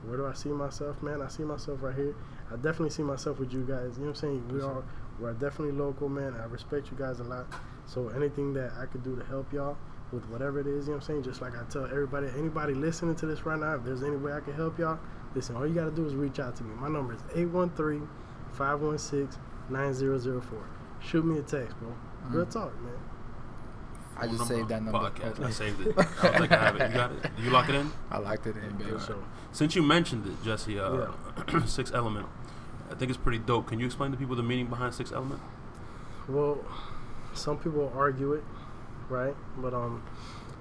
where do I see myself, man? I see myself right here. I definitely see myself with you guys. You know what I'm saying? We Yes, are we're definitely local, man. I respect you guys a lot. So anything that I could do to help y'all with whatever it is, you know what I'm saying? Just like I tell everybody, anybody listening to this right now, if there's any way I can help y'all, listen, all you gotta do is reach out to me. My number is 813 516 9004. Shoot me a text, bro. Real Mm. talk, man. I just saved that number. Podcast. I [LAUGHS] saved it. I was like, I have it. You got it. You lock it in. I liked it in, baby. For sure. Since you mentioned it, Jesse, uh, [CLEARS THROAT] Six Element, I think it's pretty dope. Can you explain to people the meaning behind Six Element? Well, some people argue it, right? But um,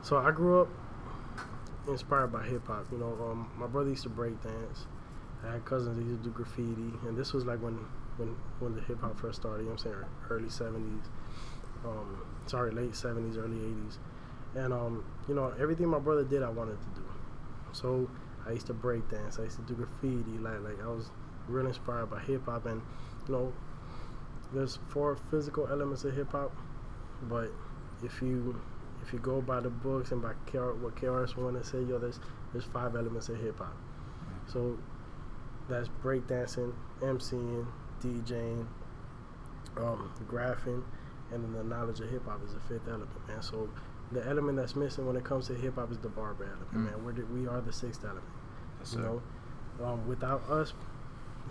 so I grew up inspired by hip hop. You know, um, my brother used to break dance. I had cousins that used to do graffiti, and this was like when when when the hip hop first started. You know what I'm saying? Early '70s, um, sorry, late '70s, early '80s, and um, you know, everything my brother did, I wanted to do. So I used to break dance. I used to do graffiti. Like like I was real inspired by hip hop, and you know, there's four physical elements of hip hop, but if you if you go by the books and by KR, what KRS One to say, yo, there's there's five elements of hip hop. So that's breakdancing, MCing, DJing, um, graphing, and then the knowledge of hip hop is the fifth element, man. So the element that's missing when it comes to hip hop is the barber element, Mm. man. We're the, we are the sixth element. Yes, You sir. know, um, without us,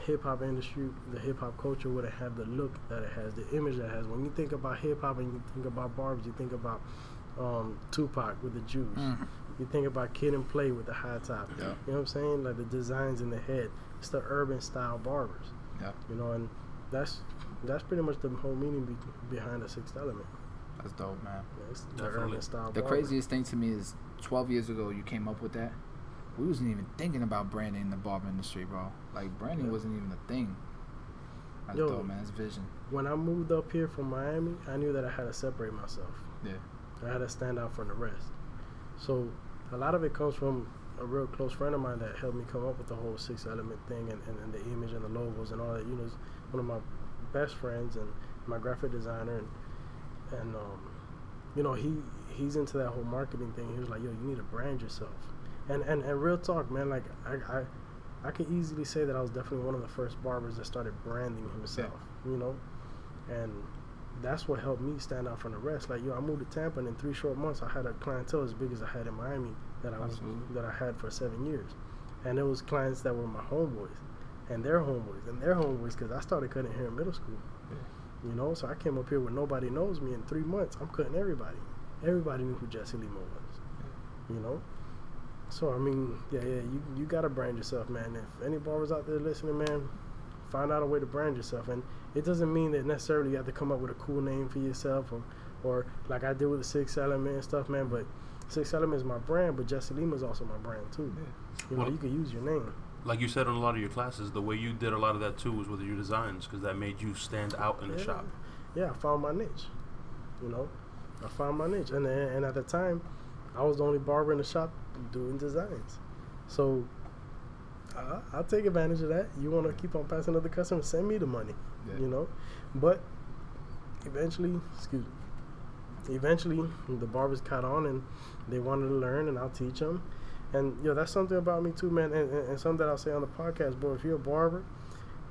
hip hop industry, the hip hop culture wouldn't have the look that it has, the image that it has. When you think about hip hop and you think about barbers, you think about um, Tupac with the Jews. Mhm. You think about Kid and Play with the high top. Yeah. You know what I'm saying? Like the designs in the head. It's the urban style barbers. Yeah. You know, and that's that's pretty much the whole meaning be, behind the sixth element. That's dope, man. It's the urban style. The craziest thing to me is 12 years ago you came up with that. We wasn't even thinking about branding in the barber industry, bro. Like branding Yeah. wasn't even a thing. That's Yo. dope, man. That's vision. When I moved up here from Miami, I knew that I had to separate myself. Yeah. I had to stand out from the rest. So a lot of it comes from a real close friend of mine that helped me come up with the whole six element thing and, and, and the image and the logos and all that. You know, one of my best friends and my graphic designer and and um, you know he he's into that whole marketing thing. He was like, "Yo, you need to brand yourself." And and, and real talk, man. Like I, I I could easily say that I was definitely one of the first barbers that started branding himself. You know, and that's what helped me stand out from the rest. Like yo, I moved to Tampa, and in three short months, I had a clientele as big as I had in Miami that I was Absolutely. that I had for seven years, and it was clients that were my homeboys, and their homeboys, and their homeboys, because I started cutting hair in middle school. You know, so I came up here where nobody knows me. In three months, I'm cutting everybody. Everybody knew who Jesse Lima was. You know. So I mean, yeah, yeah, you you gotta brand yourself, man. If any barbers out there listening, man, find out a way to brand yourself. And it doesn't mean that necessarily you have to come up with a cool name for yourself or, or like I did with the Six Element and stuff, man. But Six Element is my brand, but Jesse Lima is also my brand too. You know, Well- you can use your name. like you said in a lot of your classes, the way you did a lot of that too was with your designs because that made you stand out in the shop. yeah, I found my niche. You know, I found my niche, and and at the time, I was the only barber in the shop doing designs. So I, I'll take advantage of that. You want to keep on passing other customers, send me the money. Yeah. You know, but eventually, excuse me. Eventually, the barbers caught on, and they wanted to learn, and I'll teach them. And you know that's something about me too, man, and, and, and something that I'll say on the podcast, bro. If you're a barber,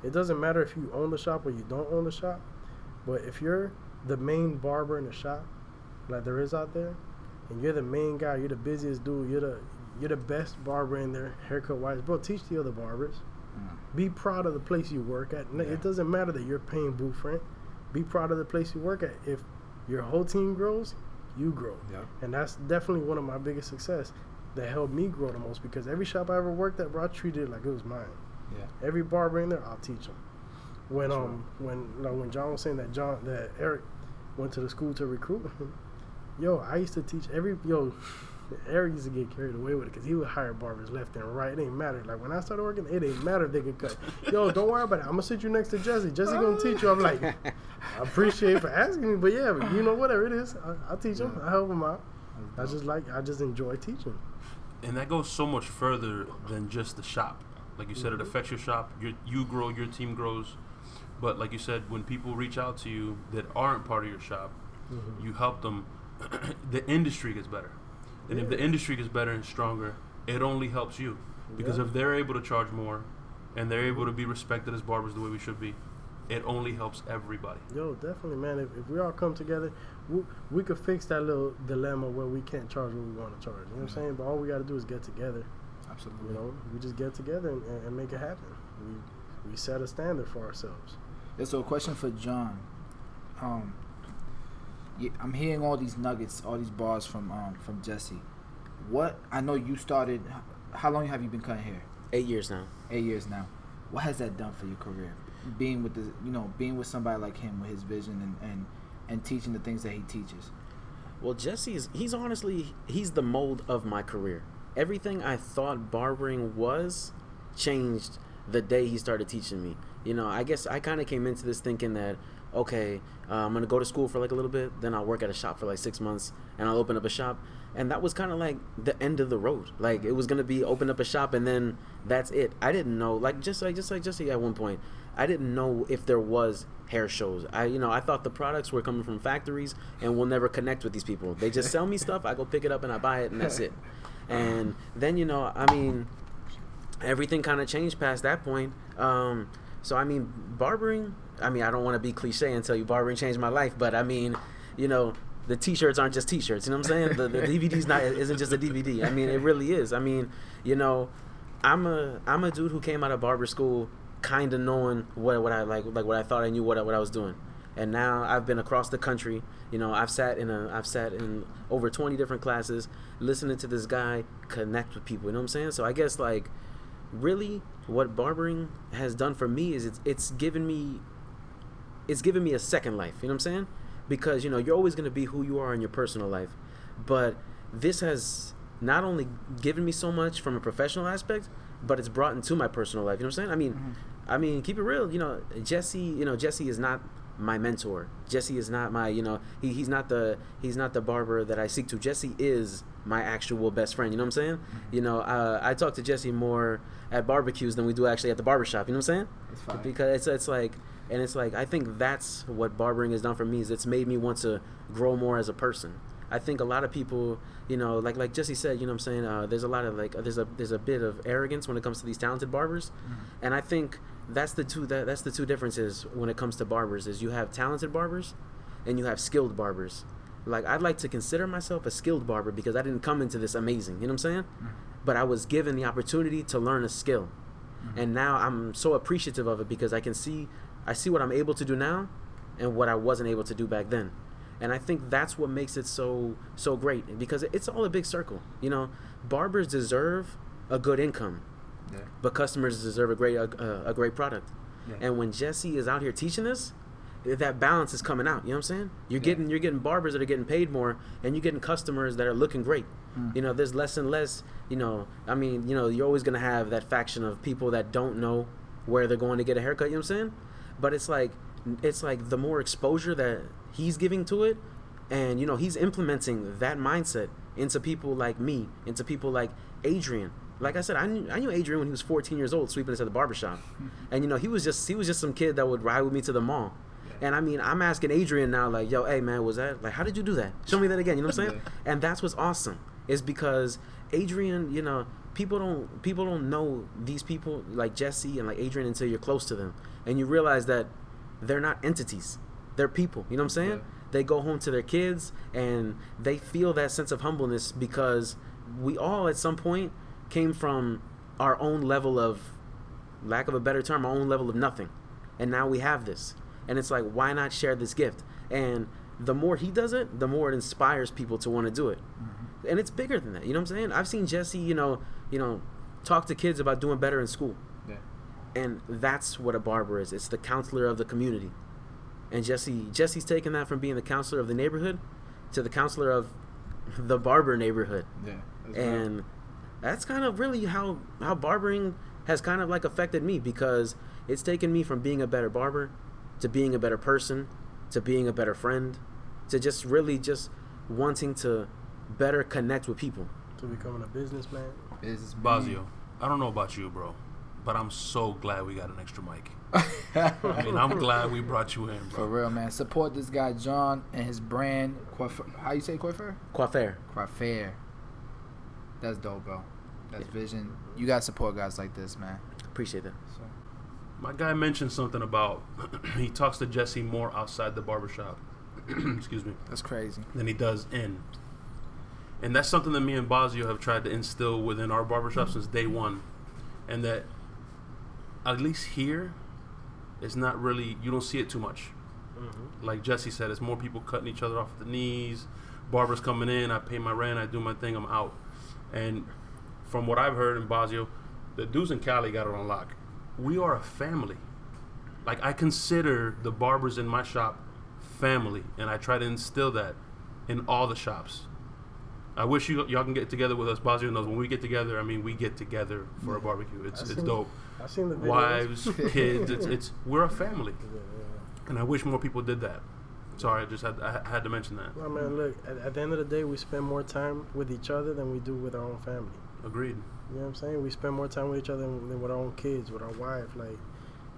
it doesn't matter if you own the shop or you don't own the shop. But if you're the main barber in the shop, like there is out there, and you're the main guy, you're the busiest dude, you're the you're the best barber in there, haircut wise, bro. Teach the other barbers. Mm. Be proud of the place you work at. Yeah. It doesn't matter that you're paying booth rent. Be proud of the place you work at. If your whole team grows, you grow, Yeah. and that's definitely one of my biggest success that helped me grow the most because every shop I ever worked at, bro, I treated it like it was mine. Yeah. Every barber in there, I'll teach them. When Sure. um when like when Jon was saying that Jon that Eric went to the school to recruit him, yo, I used to teach every yo. [SIGHS] Eric used to get carried away with it because he would hire barbers left and right. It ain't matter. Like when I started working, it ain't matter if they could cut. Yo, don't worry about it. I'm gonna sit you next to Jesse. Jesse gonna teach you. I'm like, [LAUGHS] I appreciate for asking me, but yeah, but you know whatever it is, I, I'll teach them. I help them out. I just like I just enjoy teaching. And that goes so much further than just the shop. Like you said, it Mhm. affects your shop. Your, you grow, your team grows. But like you said, when people reach out to you that aren't part of your shop, Mhm. you help them. [CLEARS THROAT] the industry gets better, and if the industry gets better and stronger, it only helps you because Yeah. if they're able to charge more, and they're able to be respected as barbers the way we should be, it only helps everybody. Yo, definitely, man. If, if we all come together, we, we could fix that little dilemma where we can't charge what we want to charge. You know what I'm saying? But all we got to do is get together. Absolutely. You know, we just get together and, and, and make it happen. We we set a standard for ourselves. Yeah, so a question for Jon. Um, yeah, I'm hearing all these nuggets, all these bars from um from Jesse. What I know you started. How long have you been cutting hair? Eight years now. Eight years now. What has that done for your career? Being with the, you know, being with somebody like him with his vision and and and teaching the things that he teaches. Well, Jesse is he's honestly he's the mold of my career. Everything I thought barbering was changed the day he started teaching me. You know, I guess I kind of came into this thinking that okay, uh, I'm gonna go to school for like a little bit, then I'll work at a shop for like six months, and I'll open up a shop. And that was kind of like the end of the road. Like it was gonna be open up a shop, and then that's it. I didn't know, like just like just like Jesse at one point, I didn't know if there was hair shows. I you know I thought the products were coming from factories, and we'll never connect with these people. They just sell me [LAUGHS] stuff. I go pick it up and I buy it, and that's it. [LAUGHS] And then you know, I mean, everything kind of changed past that point. Um, so I mean, barbering. I mean, I don't want to be cliche and tell you barbering changed my life, but I mean, you know, the T-shirts aren't just T-shirts. You know what I'm saying? The, the [LAUGHS] DVD's not isn't just a DVD. I mean, it really is. I mean, you know, I'm a I'm a dude who came out of barber school, kind of knowing what what I like like what I thought I knew what I, what I was doing, and now I've been across the country. You know, I've sat in a I've sat in over 20 different classes, listening to this guy connect with people. You know what I'm saying? So I guess like really what barbering has done for me is it's it's given me it's given me a second life you know what i'm saying? Because you know you're always going to be who you are in your personal life. But this has not only given me so much from a professional aspect but it's brought into my personal life you know what i'm saying? I mean Mhm. i mean keep it real you know jesse you know jesse is not my mentor. Jesse is not my you know he, he's not the he's not the barber that i seek to. Jesse is my actual best friend you know what i'm saying? You know uh, i talk to jesse more at barbecues than we do actually at the barbershop you know what i'm saying? Because it's it's like and it's like I think that's what barbering has done for me is it's made me want to grow more as a person. I think a lot of people, you know, like like Jesse said, you know what I'm saying, uh, there's a lot of like there's a there's a bit of arrogance when it comes to these talented barbers. Mhm. And I think that's the two that that's the two differences when it comes to barbers is you have talented barbers and you have skilled barbers. Like I'd like to consider myself a skilled barber because I didn't come into this amazing, you know what I'm saying? Mhm. But I was given the opportunity to learn a skill Mhm. and now I'm so appreciative of it because I can see I see what I'm able to do now and what I wasn't able to do back then. And I think that's what makes it so so great because it's all a big circle. You know, barbers deserve a good income, Yeah. but customers deserve a great a, a, a great product. Yeah. And when Jesse is out here teaching this, that balance is coming out. You know what I'm saying? You're getting you're getting barbers that are getting paid more, and you're getting customers that are looking great. Mm. You know, there's less and less. You know, I mean, you know, you're always gonna have that faction of people that don't know where they're going to get a haircut. You know what I'm saying? But it's like it's like the more exposure that he's giving to it, and you know, he's implementing that mindset into people like me, into people like Adrian. Like I said, I knew, I knew Adrian when he was 14 years old, sweeping us at the barbershop, [LAUGHS] and you know, he was just he was just some kid that would ride with me to the mall. And I mean, I'm asking Adrian now, like, yo, hey man, was that like, how did you do that? Show me that again. You know what I'm saying? And that's what's awesome is because Adrian, you know, people don't people don't know these people like Jesse and like Adrian until you're close to them, and you realize that they're not entities, they're people. You know what I'm saying? Yeah. They go home to their kids and they feel that sense of humbleness because we all at some point came from our own level of lack of a better term, our own level of nothing. And now we have this. And it's like, why not share this gift? And the more he does it, the more it inspires people to want to do it. Mm-hmm. And it's bigger than that. You know what I'm saying? I've seen Jesse, you know, you know, talk to kids about doing better in school. Yeah. And that's what a barber is. It's the counselor of the community. And Jesse Jesse's taken that from being the counselor of the neighborhood to the counselor of the barber neighborhood Yeah. and that's kind of really how how barbering has kind of like affected me because it's taken me from being a better barber to being a better person to being a better friend to just really just wanting to better connect with people To becoming a businessman. Business Bazio, I don't know about you, bro, but I'm so glad we got an extra mic. I mean, I'm glad we brought you in, bro. For real, man. Support this guy John and his brand. Kwafer. How you say kwafer? kwafer Kwafer. That's dope, bro. That's vision. You gotta support guys like this, man. appreciate that So My guy mentioned something about [CLEARS THROAT] he talks to Jesse more outside the barbershop. [CLEARS THROAT] Excuse me. that's crazy. than he does in. And that's something that me and Bazio have tried to instill within our barbershop mm-hmm. since day one. And that at least here, it's not really you don't see it too much. Mm-hmm. Like Jesse said, it's more people cutting each other off at the knees, barbers coming in, I pay my rent, I do my thing, I'm out. And from what I've heard in Bazio, the dudes in Cali got it on lock. We are a family. Like I consider the barbers in my shop family, and I try to instill that in all the shops. I wish you y'all can get together with us, Bazio knows when we get together. I mean, we get together for a barbecue. It's it's seen- dope. I seen the video. Wives, [LAUGHS] kids, it's it's we're a family, Yeah, yeah. and I wish more people did that. Sorry, I just had I had to mention that. Well, man, look. At, at the end of the day, we spend more time with each other than we do with our own family. Agreed. You know what I'm saying? We spend more time with each other than, than with our own kids, with our wife. Like,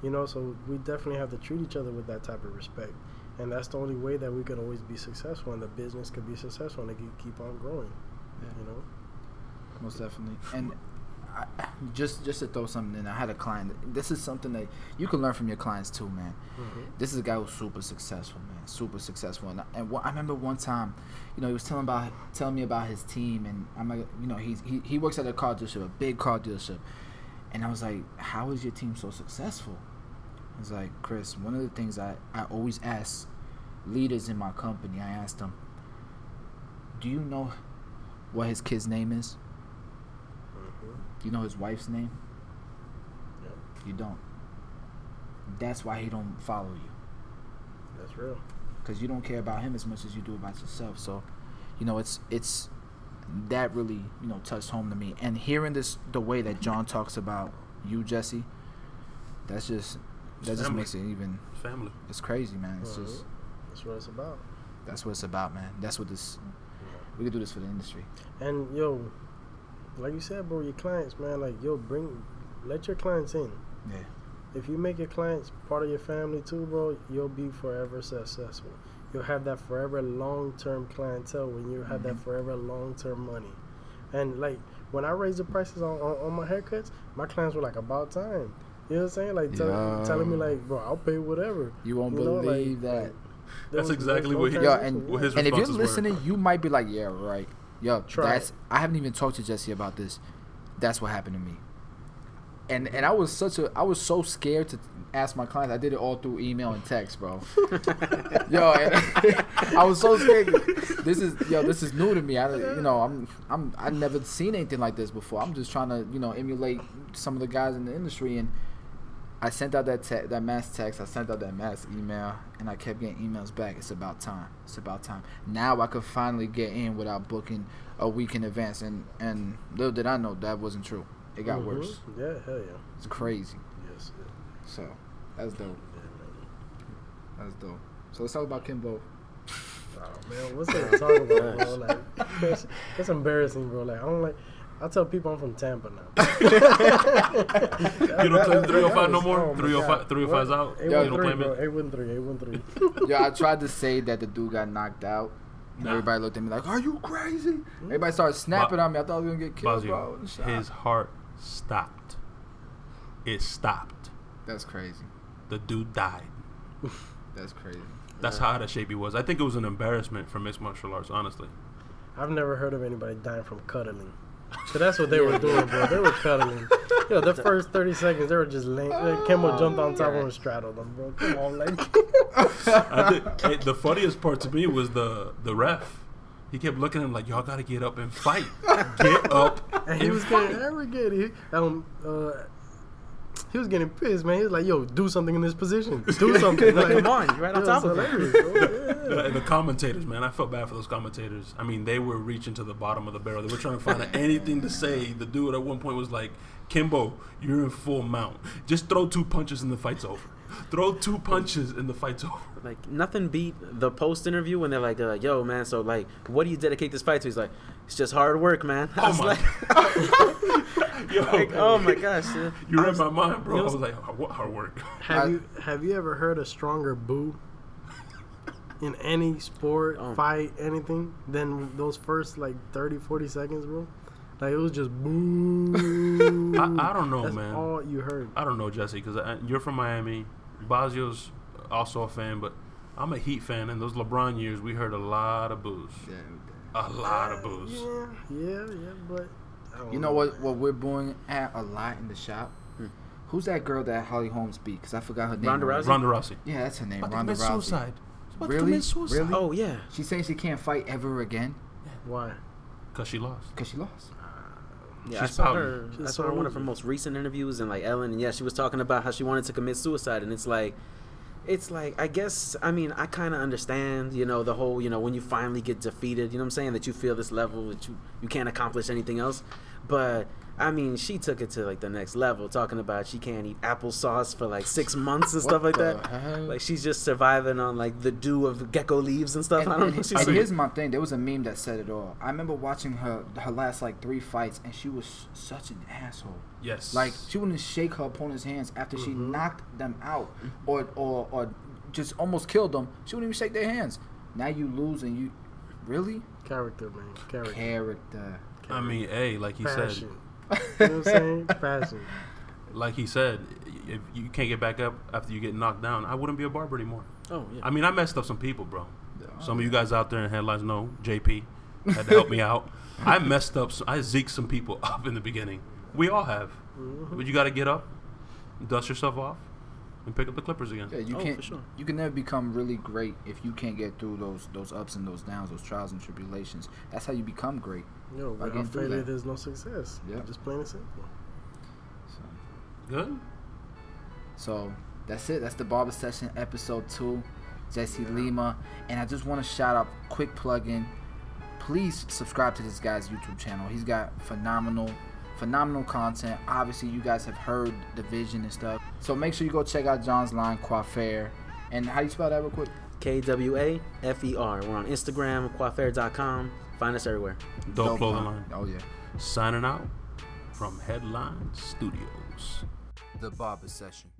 you know, so we definitely have to treat each other with that type of respect. And that's the only way that we could always be successful and the business could be successful and it could keep on growing. You know? Most definitely. And I, just just to throw something in, I had a client. This is something that you can learn from your clients too, man. Mm-hmm. This is a guy who's super successful, man. Super successful. And, I, and what, I remember one time, you know, he was telling about telling me about his team, and I'm like, you know, he's he, he works at a car dealership, a big car dealership, and I was like, how is your team so successful? I was like, Chris, one of the things I I always ask leaders in my company, I asked them, do you know what his kid's name is? You know his wife's name? Yep. You don't. That's why he don't follow you. That's real. Because you don't care about him as much as you do about yourself. So, you know, it's it's that really, you know, touched home to me. And hearing this the way that Jon talks about you, Jesse, that's just that just makes it even Family. it's crazy, man. It's just That's what it's about. that's what it's about, man. That's what this we could do this for the industry. And yo, like you said, bro, your clients, man, like yo, bring, let your clients in. Yeah. If you make your clients part of your family too, bro, you'll be forever successful. You'll have that forever long term clientele when you have that Mhm. forever long term money. And like when I raised the prices on, on, on my haircuts, my clients were like, about time. You know what I'm saying? Like tell, Yeah. telling me like, bro, I'll pay whatever. You won't You know, like- believe that. There That's was- exactly what he- Yo, and, what his and if you're responses were. listening, you might be like, yeah, right. Yo, Try that's it. I haven't even talked to Jesse about this. That's what happened to me. And and I was such a I was so scared to ask my clients. I did it all through email and text, bro. [LAUGHS] yo, and [LAUGHS] I was so scared. This is yo, this is new to me. I you know I'm I'm I've never seen anything like this before. I'm just trying to you know emulate some of the guys in the industry and I sent out that te- that mass text. I sent out that mass email, and I kept getting emails back. It's about time. It's about time. Now I could finally get in without booking a week in advance. And and little did I know that wasn't true. It got Mhm. worse. Yeah, hell yeah. It's crazy. Yes. yeah. So that's dope. That's dope. So let's talk about Kimbo. Oh man, what's to talk about, bro? Like, [LAUGHS] it's, it's embarrassing, bro. Like, I don't like. I tell people I'm from Tampa now. [LAUGHS] You don't claim 305 no Oh, more? my 305 God. 305's out? Yo, you don't three, claim bro. it? Eight one three. Eight one three. [LAUGHS] yeah, I tried to say that the dude got knocked out. Nah. Everybody looked at me like, "Are you crazy?" Hmm? Everybody started snapping Ba- on me. I thought I was gonna get killed, bro. Bazio, in the shot. his heart stopped. It stopped. That's crazy. The dude died. [LAUGHS] That's crazy. That's how out of shape he was. I think it was an embarrassment for mixed martial arts, honestly. I've never heard of anybody dying from cuddling. So that's what they were doing, bro. They were cuddling. Yo, the first 30 seconds, they were just laying. Kimbo jumped on top of him and straddled them, bro. Come on, like. I think hey, the funniest part to me was the the ref. He kept looking at him like, "Y'all gotta get up and fight. Get up And he and was getting fight." arrogant. He, um, uh, he was getting pissed, man. He was like, "Yo, do something in this position. [LAUGHS] Do something." Like, Like, come on, you're right on it top was of it. hilarious, bro. [LAUGHS] Yeah. The, the commentators, man, I felt bad for those commentators. I mean, they were reaching to the bottom of the barrel. They were trying to find [LAUGHS] anything to say. The dude at one point was like, "Kimbo, you're in full mount. Just throw two punches and the fight's over. Throw two punches and the fight's over." Like nothing beat the post interview when they're like, uh, "Yo, man, so like, what do you dedicate this fight to?" He's like, "It's just hard work, man." I Oh was my like, Yo, [LAUGHS] like, "Oh my gosh." uh, you I read was- my mind, bro. it I was- was like, "What hard work?" [LAUGHS] Have I- you have you ever heard a stronger boo in any sport, Oh. fight, anything than those first like 30, 40 seconds, bro? Like it was just boo. I, I don't know, That's man. all you heard. I don't know, Jesse, because you're from Miami. Bazio's also a fan, but I'm a Heat fan. And those LeBron years, we heard a lot of boos. Yeah. A lot of boos. Yeah, yeah, yeah, but I don't You know what? What we're booing at a lot in the shop. Hmm. Who's that girl that Holly Holmes beat? Because I forgot her name. Ronda. Rousey? Ronda Rousey. Yeah, that's her name. About Ronda commit Rousey. suicide. She's about Really? suicide. Really? Oh yeah. She's saying she can't fight ever again Why? Because she lost. because she lost. Yeah, She's I saw pouting. her. She's I so saw her one of her most recent interviews, and like Ellen, and yeah, she was talking about how she wanted to commit suicide, and it's like, it's like I guess I mean I kind of understand, you know, the whole you know when you finally get defeated, you know what I'm saying, that you feel this level that you you can't accomplish anything else, but I mean she took it to like the next level, talking about she can't eat applesauce for like six months and stuff like that. hell? Like she's just surviving on like the dew of gecko leaves and stuff. And, I don't and- know. She's and here's my thing. There was a meme that said it all. I remember watching her her last like three fights, and she was such an asshole. Yes. Like she wouldn't shake her opponent's hands after she Mhm. knocked them out, or or or just almost killed them. She wouldn't even shake their hands. Now you lose, and you really Character, man. Character. character. I mean, hey, like he said, Passion. You know what I'm saying? [LAUGHS] Passion. like he said, if you can't get back up after you get knocked down, I wouldn't be a barber anymore. oh yeah. I mean, I messed up some people, bro. Oh, Some of you guys out there in headlines know JP had to help me out. [LAUGHS] I messed up. Some, I zeked some people [LAUGHS] up in the beginning. We all have, Mhm. but you got to get up, dust yourself off, and pick up the Clippers again. Yeah, you Oh, can't. for sure. You can never become really great if you can't get through those those ups and those downs, those trials and tribulations. That's how you become great. Yo, Like, without you do failure, that. there's no success. Yeah. Just plain and simple. So, Good. so that's it. That's the barber session episode two. Jesse Lima, and I just want to shout out, quick plug in. Please subscribe to this guy's YouTube channel. He's got phenomenal, phenomenal content. Obviously, you guys have heard the vision and stuff. So make sure you go check out Jon's Line Kwafer. And how do you spell that real quick? K W A F E R. We're on Instagram, kwafer.com. Find us everywhere. Dope, clothing line. Oh yeah. Signing out from Headline Studios. The barber session.